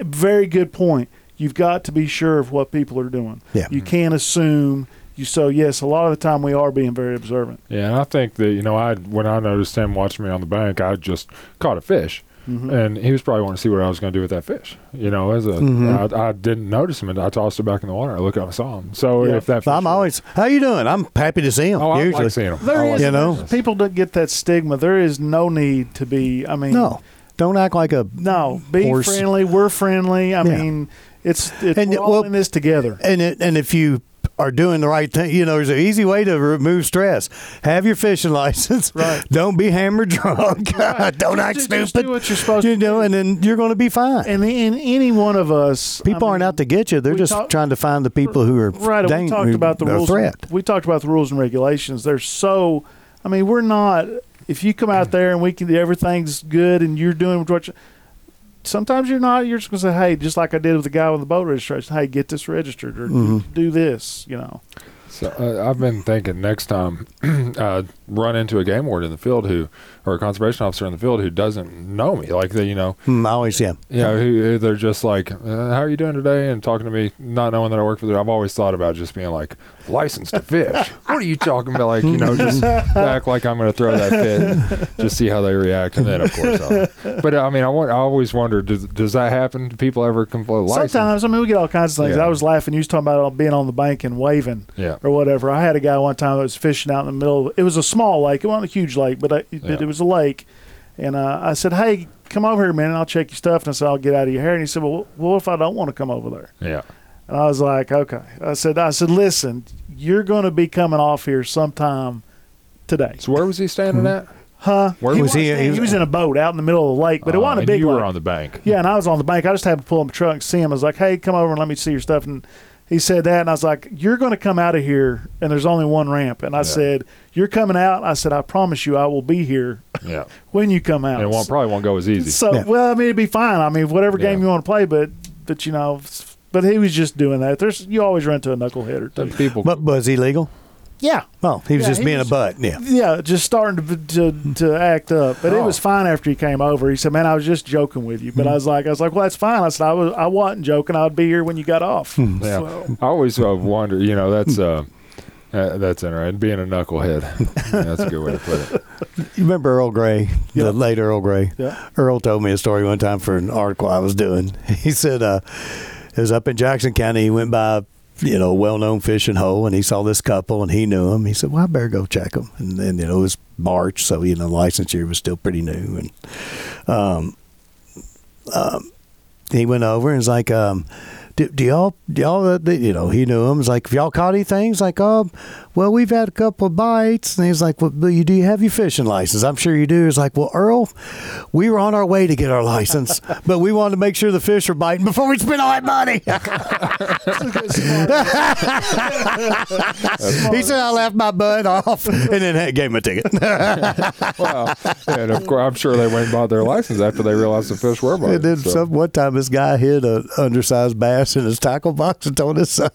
Very good point. You've got to be sure of what people are doing. Yeah. You can't assume. You so yes, a lot of the time we are being very observant. Yeah, and I think that you know, I when I noticed him watching me on the bank, I just caught a fish, Mm-hmm. and he was probably wanting to see what I was going to do with that fish. You know, as a Mhm. I, I didn't notice him, and I tossed it back in the water. I look up and saw him. So Yeah. if that, fish I'm always. How you doing? I'm happy to see him. oh, I usually. like seeing him. There I is, You know? seeing people don't get that stigma. There is no need to be. I mean, no, don't act like a. no. Be Horse. friendly. We're friendly. I Yeah. mean, it's, it's And, we're all well- in this together. And it, and if you are doing the right thing. You know, there's an easy way to remove stress. Have your fishing license. Right. Don't be hammered drunk. Don't act Just- stupid. just do what you're supposed you to know, do. and then you're going to be fine. And, and any one of us, People I aren't out to get you. They're just talk- trying to find the people who are right. dang- we talked about the rules. threat. We talked about the rules and regulations. They're so. I mean, we're not. If you come out there and we can, everything's good, and you're doing what you. Sometimes you're not. You're just gonna say, "Hey," just like I did with the guy with the boat registration. Hey, get this registered or Mm-hmm. do this. You know. So uh, I've been thinking next time uh, run into a game warden in the field who, or a conservation officer in the field who doesn't know me, like they, you know, Hmm, I always yeah. you know, who they're just like, uh, "How are you doing today?" and talking to me, not knowing that I work for them. I've always thought about just being like, "Licensed to fish." what are you talking about? Like, you know, just act like I'm going to throw that fit, just see how they react, and then of course. I'll, but I mean, I, want, I always wonder, does, does that happen? Do people ever complain? License? Sometimes I mean we get all kinds of things. Yeah. I was laughing. You was talking about being on the bank and waving. Yeah. or whatever. I had a guy one time that was fishing out in the middle. Of, it was a small lake. It wasn't a huge lake, but, I, but Yeah. it was a lake. And uh, I said, "Hey, come over here, man, and I'll check your stuff." And I said, "I'll get out of your hair." And he said, "Well, what if I don't want to come over there?" Yeah. And I was like, "Okay." I said, "I said, listen, you're going to be coming off here sometime today, So where was he standing at? huh?" Where was was he- he? he was, was- in a boat out in the middle of the lake, but it Uh, wasn't a and big You lake. were on the bank. Yeah, and I was on the bank. I just had to pull up my truck and see him. I was like, "Hey, come over and let me see your stuff." And he said that, and I was like, "You're going to come out of here, and there's only one ramp." And I said, "You're coming out." I said, "I promise you, I will be here Yeah. when you come out." It won't, probably won't go as easy. so, Yeah. well, I mean, it'd be fine. I mean, whatever game Yeah. you want to play, but but you know, but he was just doing that. There's you always run into a knucklehead or two. People. But was he legal? Yeah. Oh, he was Yeah, just he being was- a butt. Yeah. Yeah, just starting to to, to act up, but it Oh. was fine after he came over. He said, "Man, I was just joking with you," but I was like, "I was like, well, that's fine." I said, "I was, I wasn't joking. I'd be here when you got off." Yeah. So- I always uh, wonder, you know, that's uh, uh, that's interesting. Being a knucklehead, that's a good way to put it. You remember Earl Grey, Yeah. the late Earl Grey? Yeah. Earl told me a story one time for an article I was doing. He said uh, it was up in Jackson County. He went by, you know, well-known fishing hole, and he saw this couple, and he knew them. He said, "Well, I better go check them." And then you know it was March, so you know the license year was still pretty new, and um, um, he went over and was like, um, do, do y'all, do y'all, uh, you know, he knew him. He's like, have y'all caught anything? He's like, oh, well, we've had a couple of bites. And he's like, well, but you do you have your fishing license? I'm sure you do. He's like, well, Earl, we were on our way to get our license, but we wanted to make sure the fish were biting before we spent all that money. he said, I left my bud off and then gave him a ticket. Well, and of course, I'm sure they went and bought their license after they realized the fish were biting. And then so. some one time this guy hit an undersized bass in his tackle box and told his son.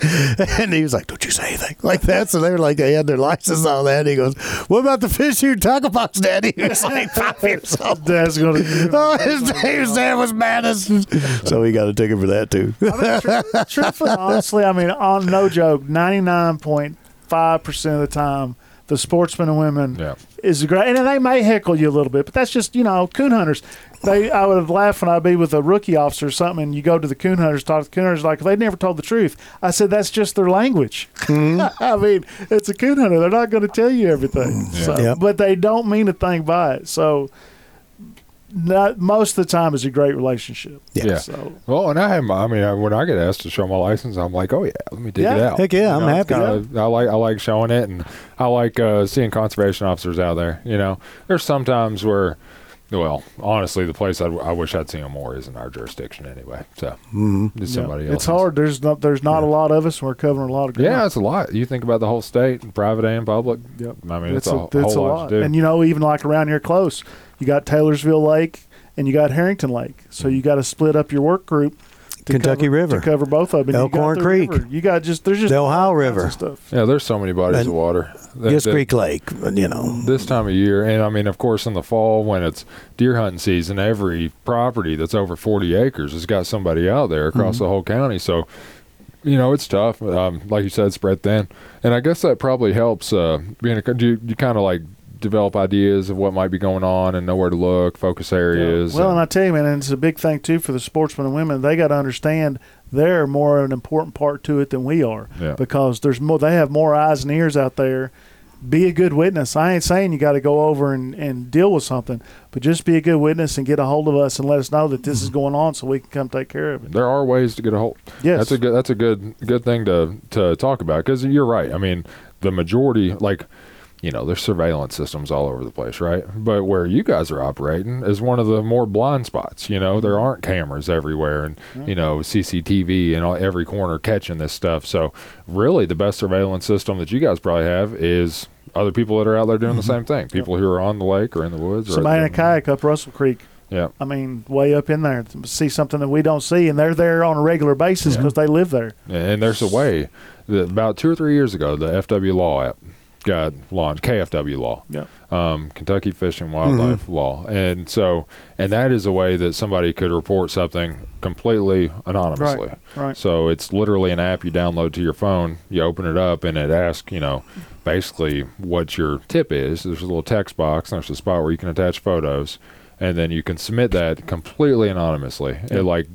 and he was like, "Don't you say anything like that." So they were like, they had their license on that. And he goes, "What about the fish in your tackle box, Daddy?" He was like five years old. Dad's gonna. Oh, his, his dad was mad as so he got a ticket for that too. Truthfully, honestly, I mean, on no joke, ninety nine point five percent of the time, the sportsmen and women Yeah. Is great, and they may heckle you a little bit, but that's just you know coon hunters. They, I would have laughed when I'd be with a rookie officer or something, and you go to the coon hunters, talk to the coon hunters, like they never told the truth. I said that's just their language. Mm-hmm. I mean, it's a coon hunter; they're not going to tell you everything. Mm, so, Yep. but they don't mean a thing by it. So, not most of the time is a great relationship. Yeah. So, Well, and I have my, I mean, I, when I get asked to show my license, I'm like, oh yeah, let me dig it out. Heck yeah, You I'm know, happy. kinda- I like I like showing it, and I like uh, seeing conservation officers out there. You know, there's sometimes where, well, honestly, the place I'd, I wish I'd seen them more is in our jurisdiction anyway. So mm-hmm. just somebody Yeah. else. It's hard. There's not there's not a lot of us. and We're covering a lot of ground. Yeah, it's a lot. You think about the whole state, private and public. Yep. I mean, it's, it's a, a, it's whole a lot, lot. to do. And you know, even like around here close, you got Taylorsville Lake and you got Herrington Lake. So mm-hmm. you got to split up your work group. To Kentucky cover, River. to cover both of them. And you Elkhorn the Creek. river. You got just there's just The Ohio River. stuff. yeah, there's so many bodies And of water. that- Yes that- Creek Lake, you know. this time of year and i mean of course in the fall when it's deer hunting season every property that's over 40 acres has got somebody out there across Mm-hmm. the whole county so you know it's tough um, like you said spread thin and i guess that probably helps uh, being a do you, you kind of like develop ideas of what might be going on and know where to look focus areas Well, and and- I tell you, man, and it's a big thing too for the sportsmen and women. They got to understand they're more an important part to it than we are Yeah. because there's more. They have more eyes and ears out there, be a good witness. I ain't saying you got to go over and, and deal with something, but just be a good witness and get a hold of us and let us know that this is going on so we can come take care of it. There are ways to get a hold. Yes. that's a good. That's a good good thing to to talk about because you're right. I mean, the majority, like, you know, there's surveillance systems all over the place, right? But where you guys are operating is one of the more blind spots. You know, there mm-hmm. aren't cameras everywhere, and mm-hmm. you know, CCTV and all, every corner catching this stuff. So, really, the best surveillance system that you guys probably have is other people that are out there doing the mm-hmm. same thing. People who are on the lake or in the woods. or Somebody in a kayak up Russell Creek. Yeah. I mean, way up in there see something that we don't see, and they're there on a regular basis because they live there. And there's a way that about two or three years ago, the FW Law app got launched, KFW Law, Yeah. um, Kentucky Fishing Wildlife Law. And so, and that is a way that somebody could report something completely anonymously. Right. Right. So it's literally an app you download to your phone, you open it up, and it asks, you know, basically what your tip is. There's a little text box, and there's a spot where you can attach photos, and then you can submit that completely anonymously. It like,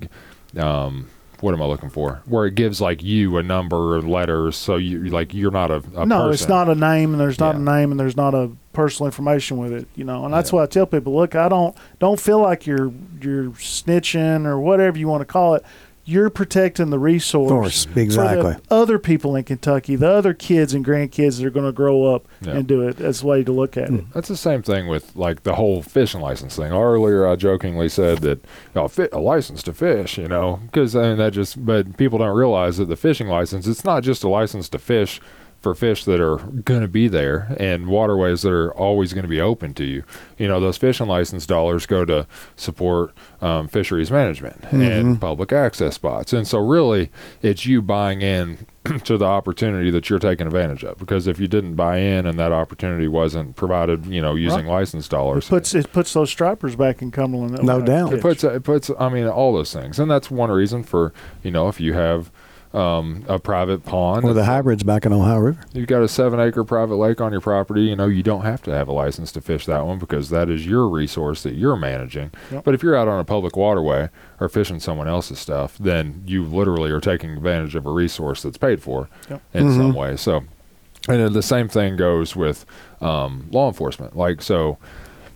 um, what am I looking for? Where it gives like you a number of letters, so you like you're not a, a no, person. it's not a name, and there's not Yeah. a name, and there's not a personal information with it. You know, and that's why I tell people: look, I don't don't feel like you're you're snitching or whatever you want to call it. You're protecting the resource, Course, for the exactly. other people in Kentucky, the other kids and grandkids that are going to grow up Yeah. and do it. That's a way to look at hmm. it. That's the same thing with like the whole fishing license thing. Earlier, I jokingly said that oh, fi- a license to fish, you know, because I mean that just. But people don't realize that the fishing license it's not just a license to fish for fish that are going to be there and waterways that are always going to be open to you. You know, those fishing license dollars go to support um, fisheries management and public access spots, and so really, it's you buying in to the opportunity that you're taking advantage of. Because if you didn't buy in and that opportunity wasn't provided, you know, using license It dollars, puts it puts those stripers back in Cumberland. No doubt. it puts it puts. I mean, all those things, and that's one reason for you know if you have um, a private pond. Or the hybrids back in Ohio River. You've got a seven acre private lake on your property. You know, you don't have to have a license to fish that one because that is your resource that you're managing. Yep. But if you're out on a public waterway or fishing someone else's stuff, then you literally are taking advantage of a resource that's paid for Yep. in some way. So, and the same thing goes with um, law enforcement. Like, so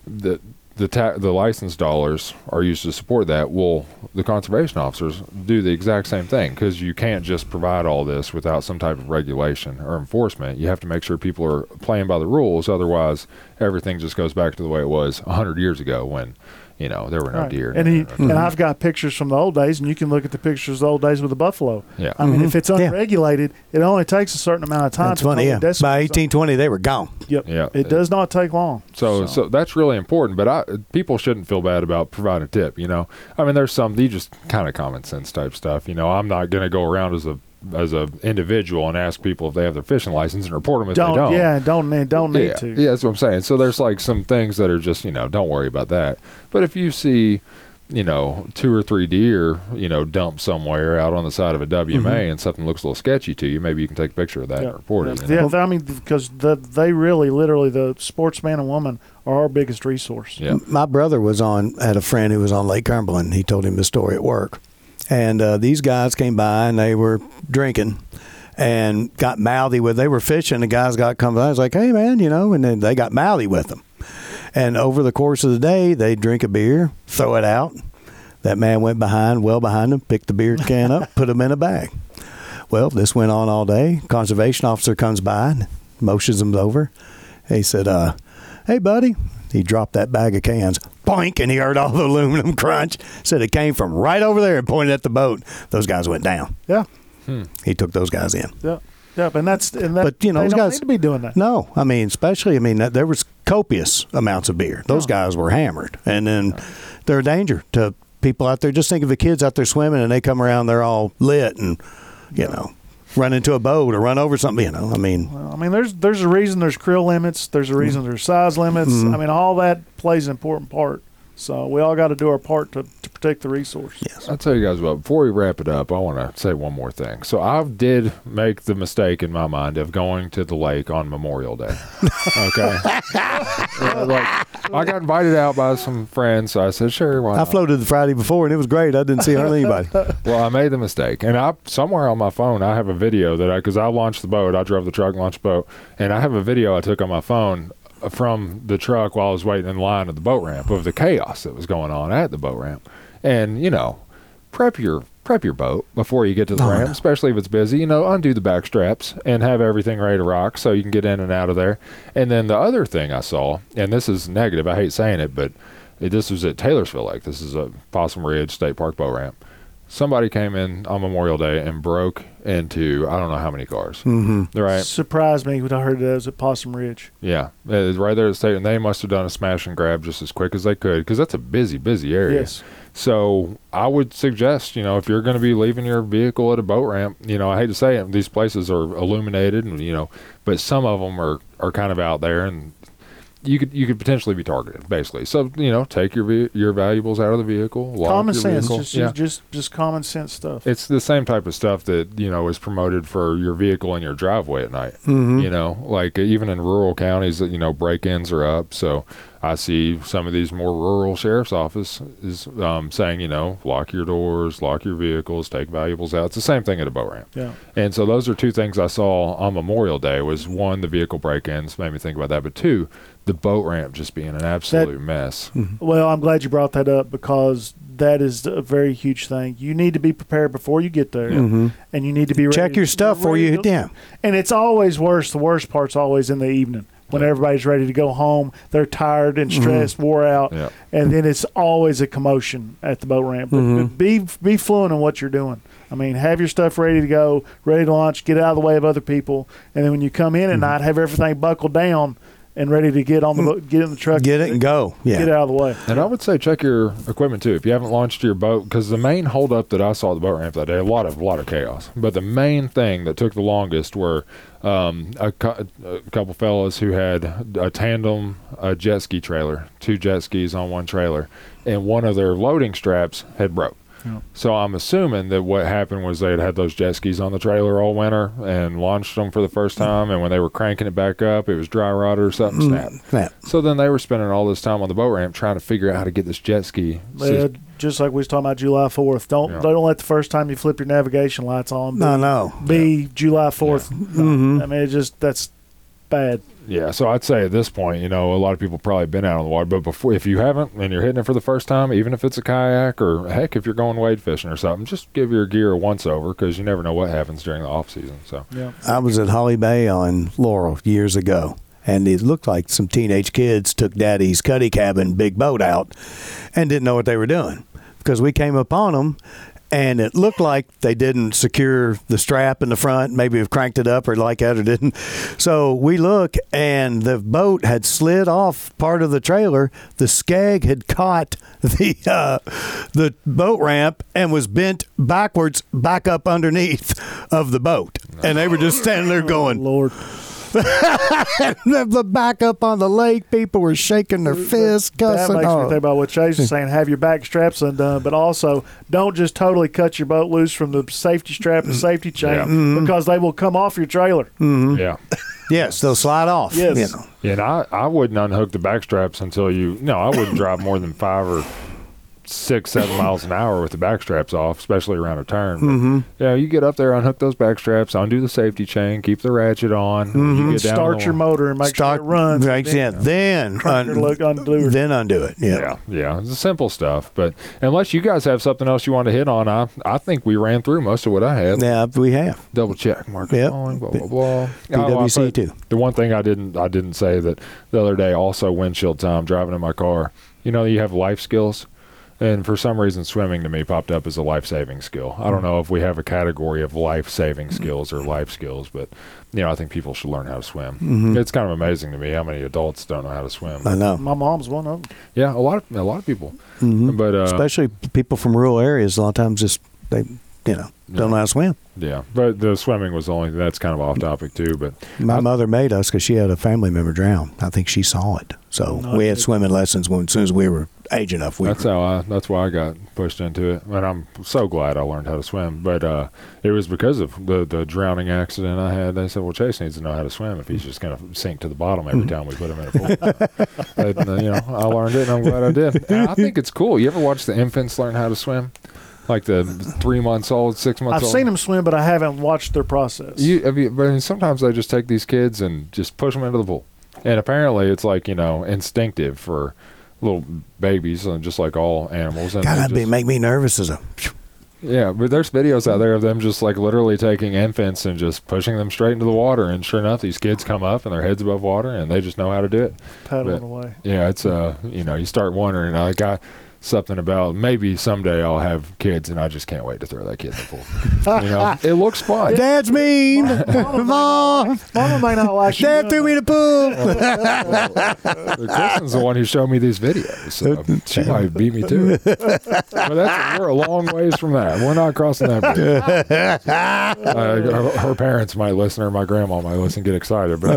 the the ta- the license dollars are used to support that. Well, the conservation officers do the exact same thing because you can't just provide all this without some type of regulation or enforcement. You have to make sure people are playing by the rules. Otherwise, everything just goes back to the way it was hundred years ago when you know there were no Right. deer. And he Mm-hmm. and I've got pictures from the old days, and you can look at the pictures of the old days with the buffalo. Yeah. I mean, if it's Mm-hmm. Yeah. unregulated, it only takes a certain amount of time. That's to funny, yeah. By 1820, they were gone. Yep. Yeah. It does not take long. So, so that's really important. But I, people shouldn't feel bad about providing a tip. You know, I mean, there's some you just kind of common sense type stuff. You know, I'm not going to go around as a as a individual and ask people if they have their fishing license and report them if don't, they don't. yeah, don't need don't need yeah, to. yeah, that's what I'm saying. So there's like some things that are just you know don't worry about that. But if you see, you know, two or three deer, you know, dumped somewhere out on the side of a WMA mm-hmm. and something looks a little sketchy to you, maybe you can take a picture of that Yeah. and report yeah. it. you know? Yeah, I mean, because the, they really, literally, the sportsman and woman are our biggest resource. Yeah. My brother was on had a friend who was on Lake Cumberland. He told him the story at work, and uh, these guys came by and they were drinking and got mouthy with. They were fishing. The guys got come by. I was like, "Hey, man, you know," and then they got mouthy with them. And over the course of the day, they drink a beer, throw it out. That man went behind, well behind them, picked the beer can up, put them in a bag. Well, this went on all day. Conservation officer comes by, and motions them over. He said, uh, "Hey, buddy." He dropped that bag of cans, boink, and he heard all the aluminum crunch. Said it came from right over there and pointed at the boat. Those guys went down. Yeah, hmm. He took those guys in. yeah, yeah. And that's and that. But, you know, those guys- need to be doing that. No, I mean, especially, I mean, that- there was copious amounts of beer. Those guys were hammered, and then they're a danger to people out there. Just think of the kids out there swimming, and they come around, they're all lit, and you know, run into a boat or run over something. You know, I mean, Well, I mean, there's there's a reason there's creel limits. There's a reason there's size limits. Mm-hmm. I mean, all that plays an important part. So we all got to do our part to, to protect the resource. Yes. I'll tell you guys what, before we wrap it up, I want to say one more thing. So I did make the mistake in my mind of going to the lake on Memorial Day. Okay. Yeah, like, I got invited out by some friends, so I said, sure, why not?" I not? floated the Friday before and it was great. I didn't see hardly anybody. Well, I made the mistake, and I somewhere on my phone I have a video that I because I launched the boat, I drove the truck, launched the boat, and I have a video I took on my phone from the truck while I was waiting in line at the boat ramp of the chaos that was going on at the boat ramp, and you know, prep your prep your boat before you get to the Oh, ramp, know. especially if it's busy. You know, undo the back straps and have everything ready to rock so you can get in and out of there. And then the other thing I saw, and this is negative, I hate saying it, but it, this was at Taylorsville Lake. This is a Possum Ridge State Park boat ramp. Somebody came in on Memorial Day and broke into I don't know how many cars. Mm-hmm. Right? Surprised me when I heard that was at Possum Ridge. Yeah, it was right there at the state, and they must have done a smash and grab just as quick as they could because that's a busy, busy area. Yes. So I would suggest, you know, if you're going to be leaving your vehicle at a boat ramp, you know, I hate to say it, these places are illuminated, and you know, but some of them are are kind of out there, and you could you could potentially be targeted, basically. So you know, take your ve- your valuables out of the vehicle. lock common your sense, vehicle. just, yeah. just just common sense stuff. It's the same type of stuff that you know is promoted for your vehicle in your driveway at night. Mm-hmm. You know, like even in rural counties, you know, break-ins are up. So I see some of these more rural sheriff's office is um, saying, you know, lock your doors, lock your vehicles, take valuables out. It's the same thing at a boat ramp. yeah. And so those are two things I saw on Memorial Day. Was one the vehicle break-ins made me think about that, but two the boat ramp just being an absolute mess. Well, I'm glad you brought that up because that is a very huge thing. You need to be prepared before you get there, and you need to be ready Check your stuff before you hit down. And it's always worse. The worst part's always in the evening when everybody's ready to go home. They're tired and mm-hmm. stressed, wore out, Yeah. and then it's always a commotion at the boat ramp. But, mm-hmm. but be be fluent in what you're doing. I mean, have your stuff ready to go, ready to launch, get out of the way of other people, and then when you come in at mm-hmm. night, have everything buckled down and ready to get on the boat, get in the truck, Get it and go. Yeah. get out of the way. And I would say check your equipment too. If you haven't launched your boat, because the main holdup that I saw at the boat ramp that day, a lot of a lot of chaos. But the main thing that took the longest were um, a, cou- a couple fellas who had a tandem a jet ski trailer, two jet skis on one trailer, and one of their loading straps had broke. Yeah. So I'm assuming that what happened was they had had those jet skis on the trailer all winter and launched them for the first time, and when they were cranking it back up, it was dry rotted or something snapped. Yeah. So then they were spending all this time on the boat ramp trying to figure out how to get this jet ski. Uh, just like we was talking about July Fourth. Don't Yeah. don't let the first time you flip your navigation lights on. No, no. Be July Fourth. Mhm. I mean, it just that's bad. Yeah, so I'd say at this point, you know, a lot of people probably been out on the water, but before, if you haven't and you're hitting it for the first time, even if it's a kayak or heck, if you're going wade fishing or something, just give your gear a once over because you never know what happens during the off season. So Yeah. I was at Holly Bay on Laurel years ago, and it looked like some teenage kids took Daddy's cuddy cabin big boat out and didn't know what they were doing because we came upon them. And it looked like they didn't secure the strap in the front, maybe have cranked it up or like that or didn't. So we look, and the boat had slid off part of the trailer. The skeg had caught the uh, the boat ramp and was bent backwards back up underneath of the boat, and they were just standing there going, Lord, the back up on the lake. People were shaking their fists, that cussing. makes me Oh. think about what Chase was saying. Have your back straps undone, but also don't just totally cut your boat loose from the safety strap and safety chain Yeah. Mm-hmm. because they will come off your trailer. yeah. Yes, they'll slide off. Yes. you know. Yeah, and I, I wouldn't unhook the back straps until you. No, I wouldn't drive more than five or six, seven miles an hour with the back straps off, especially around a turn. But, Mm-hmm. Yeah, you get up there, unhook those back straps, undo the safety chain, keep the ratchet on. You get down Start your motor and make Mm-hmm. Start sure it runs. Right, Then yeah, then crank your look, undo it. then undo it. Yeah. Yeah, yeah, it's the simple stuff. But unless you guys have something else you want to hit on, I I think we ran through most of what I had. Yeah, we have. Double check, Mark. Yep. Blah blah blah. blah. Oh, PWC put- too. The one thing I didn't I didn't say that the other day also windshield time driving in my car. You know you have life skills, and for some reason swimming to me popped up as a life saving skill. I don't know if we have a category of life saving skills or life skills, but you know I think people should learn how to swim. Mm-hmm. It's kind of amazing to me how many adults don't know how to swim. I know. My mom's one of them. Yeah, a lot of a lot of people, Mhm. but uh, Especially people from rural areas. A lot of times, just they, you know, don't know how to swim. yeah, but the swimming was only that's kind of off topic too. But My mother made us because she had a family member drown. I think she saw it. So No, we had swimming lessons when, as soon as we were age enough. We That's how I. That's why I got pushed into it, and I'm so glad I learned how to swim. But uh, it was because of the the drowning accident I had. They said, "Well, Chase needs to know how to swim if he's just going to sink to the bottom every time we put him in a pool." and, uh, you know, I learned it, and I'm glad I did. And I think it's cool. You ever watch the infants learn how to swim, like the three months old, six months I've old? seen them swim, but I haven't watched their process. You, but I mean, sometimes they just take these kids and just push them into the pool, and apparently it's like you know instinctive for little babies, and just like all animals. And God, they that'd be just- make me nervous as a. yeah, but there's videos out there of them just like literally taking infants and just pushing them straight into the water, and sure enough, these kids come up and their heads above water, and they just know how to do it. paddling away. Yeah, it's uh, you know, you start wondering. I got something about maybe someday I'll have kids, and I just can't wait to throw that kid in the pool. you know, it looks fun. Dad's mean. Mom, Mama might not like you. Dad doing threw me in the pool. Kristen's the one who showed me these videos. So she might beat me to it. But that's, we're a long ways from that. We're not crossing that bridge. Uh, her, her parents might listen, or my grandma might listen, get excited. But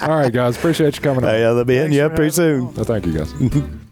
all right, guys, appreciate you coming. Hey, on. I'll be hitting you up pretty soon. Well, thank you, guys gracias.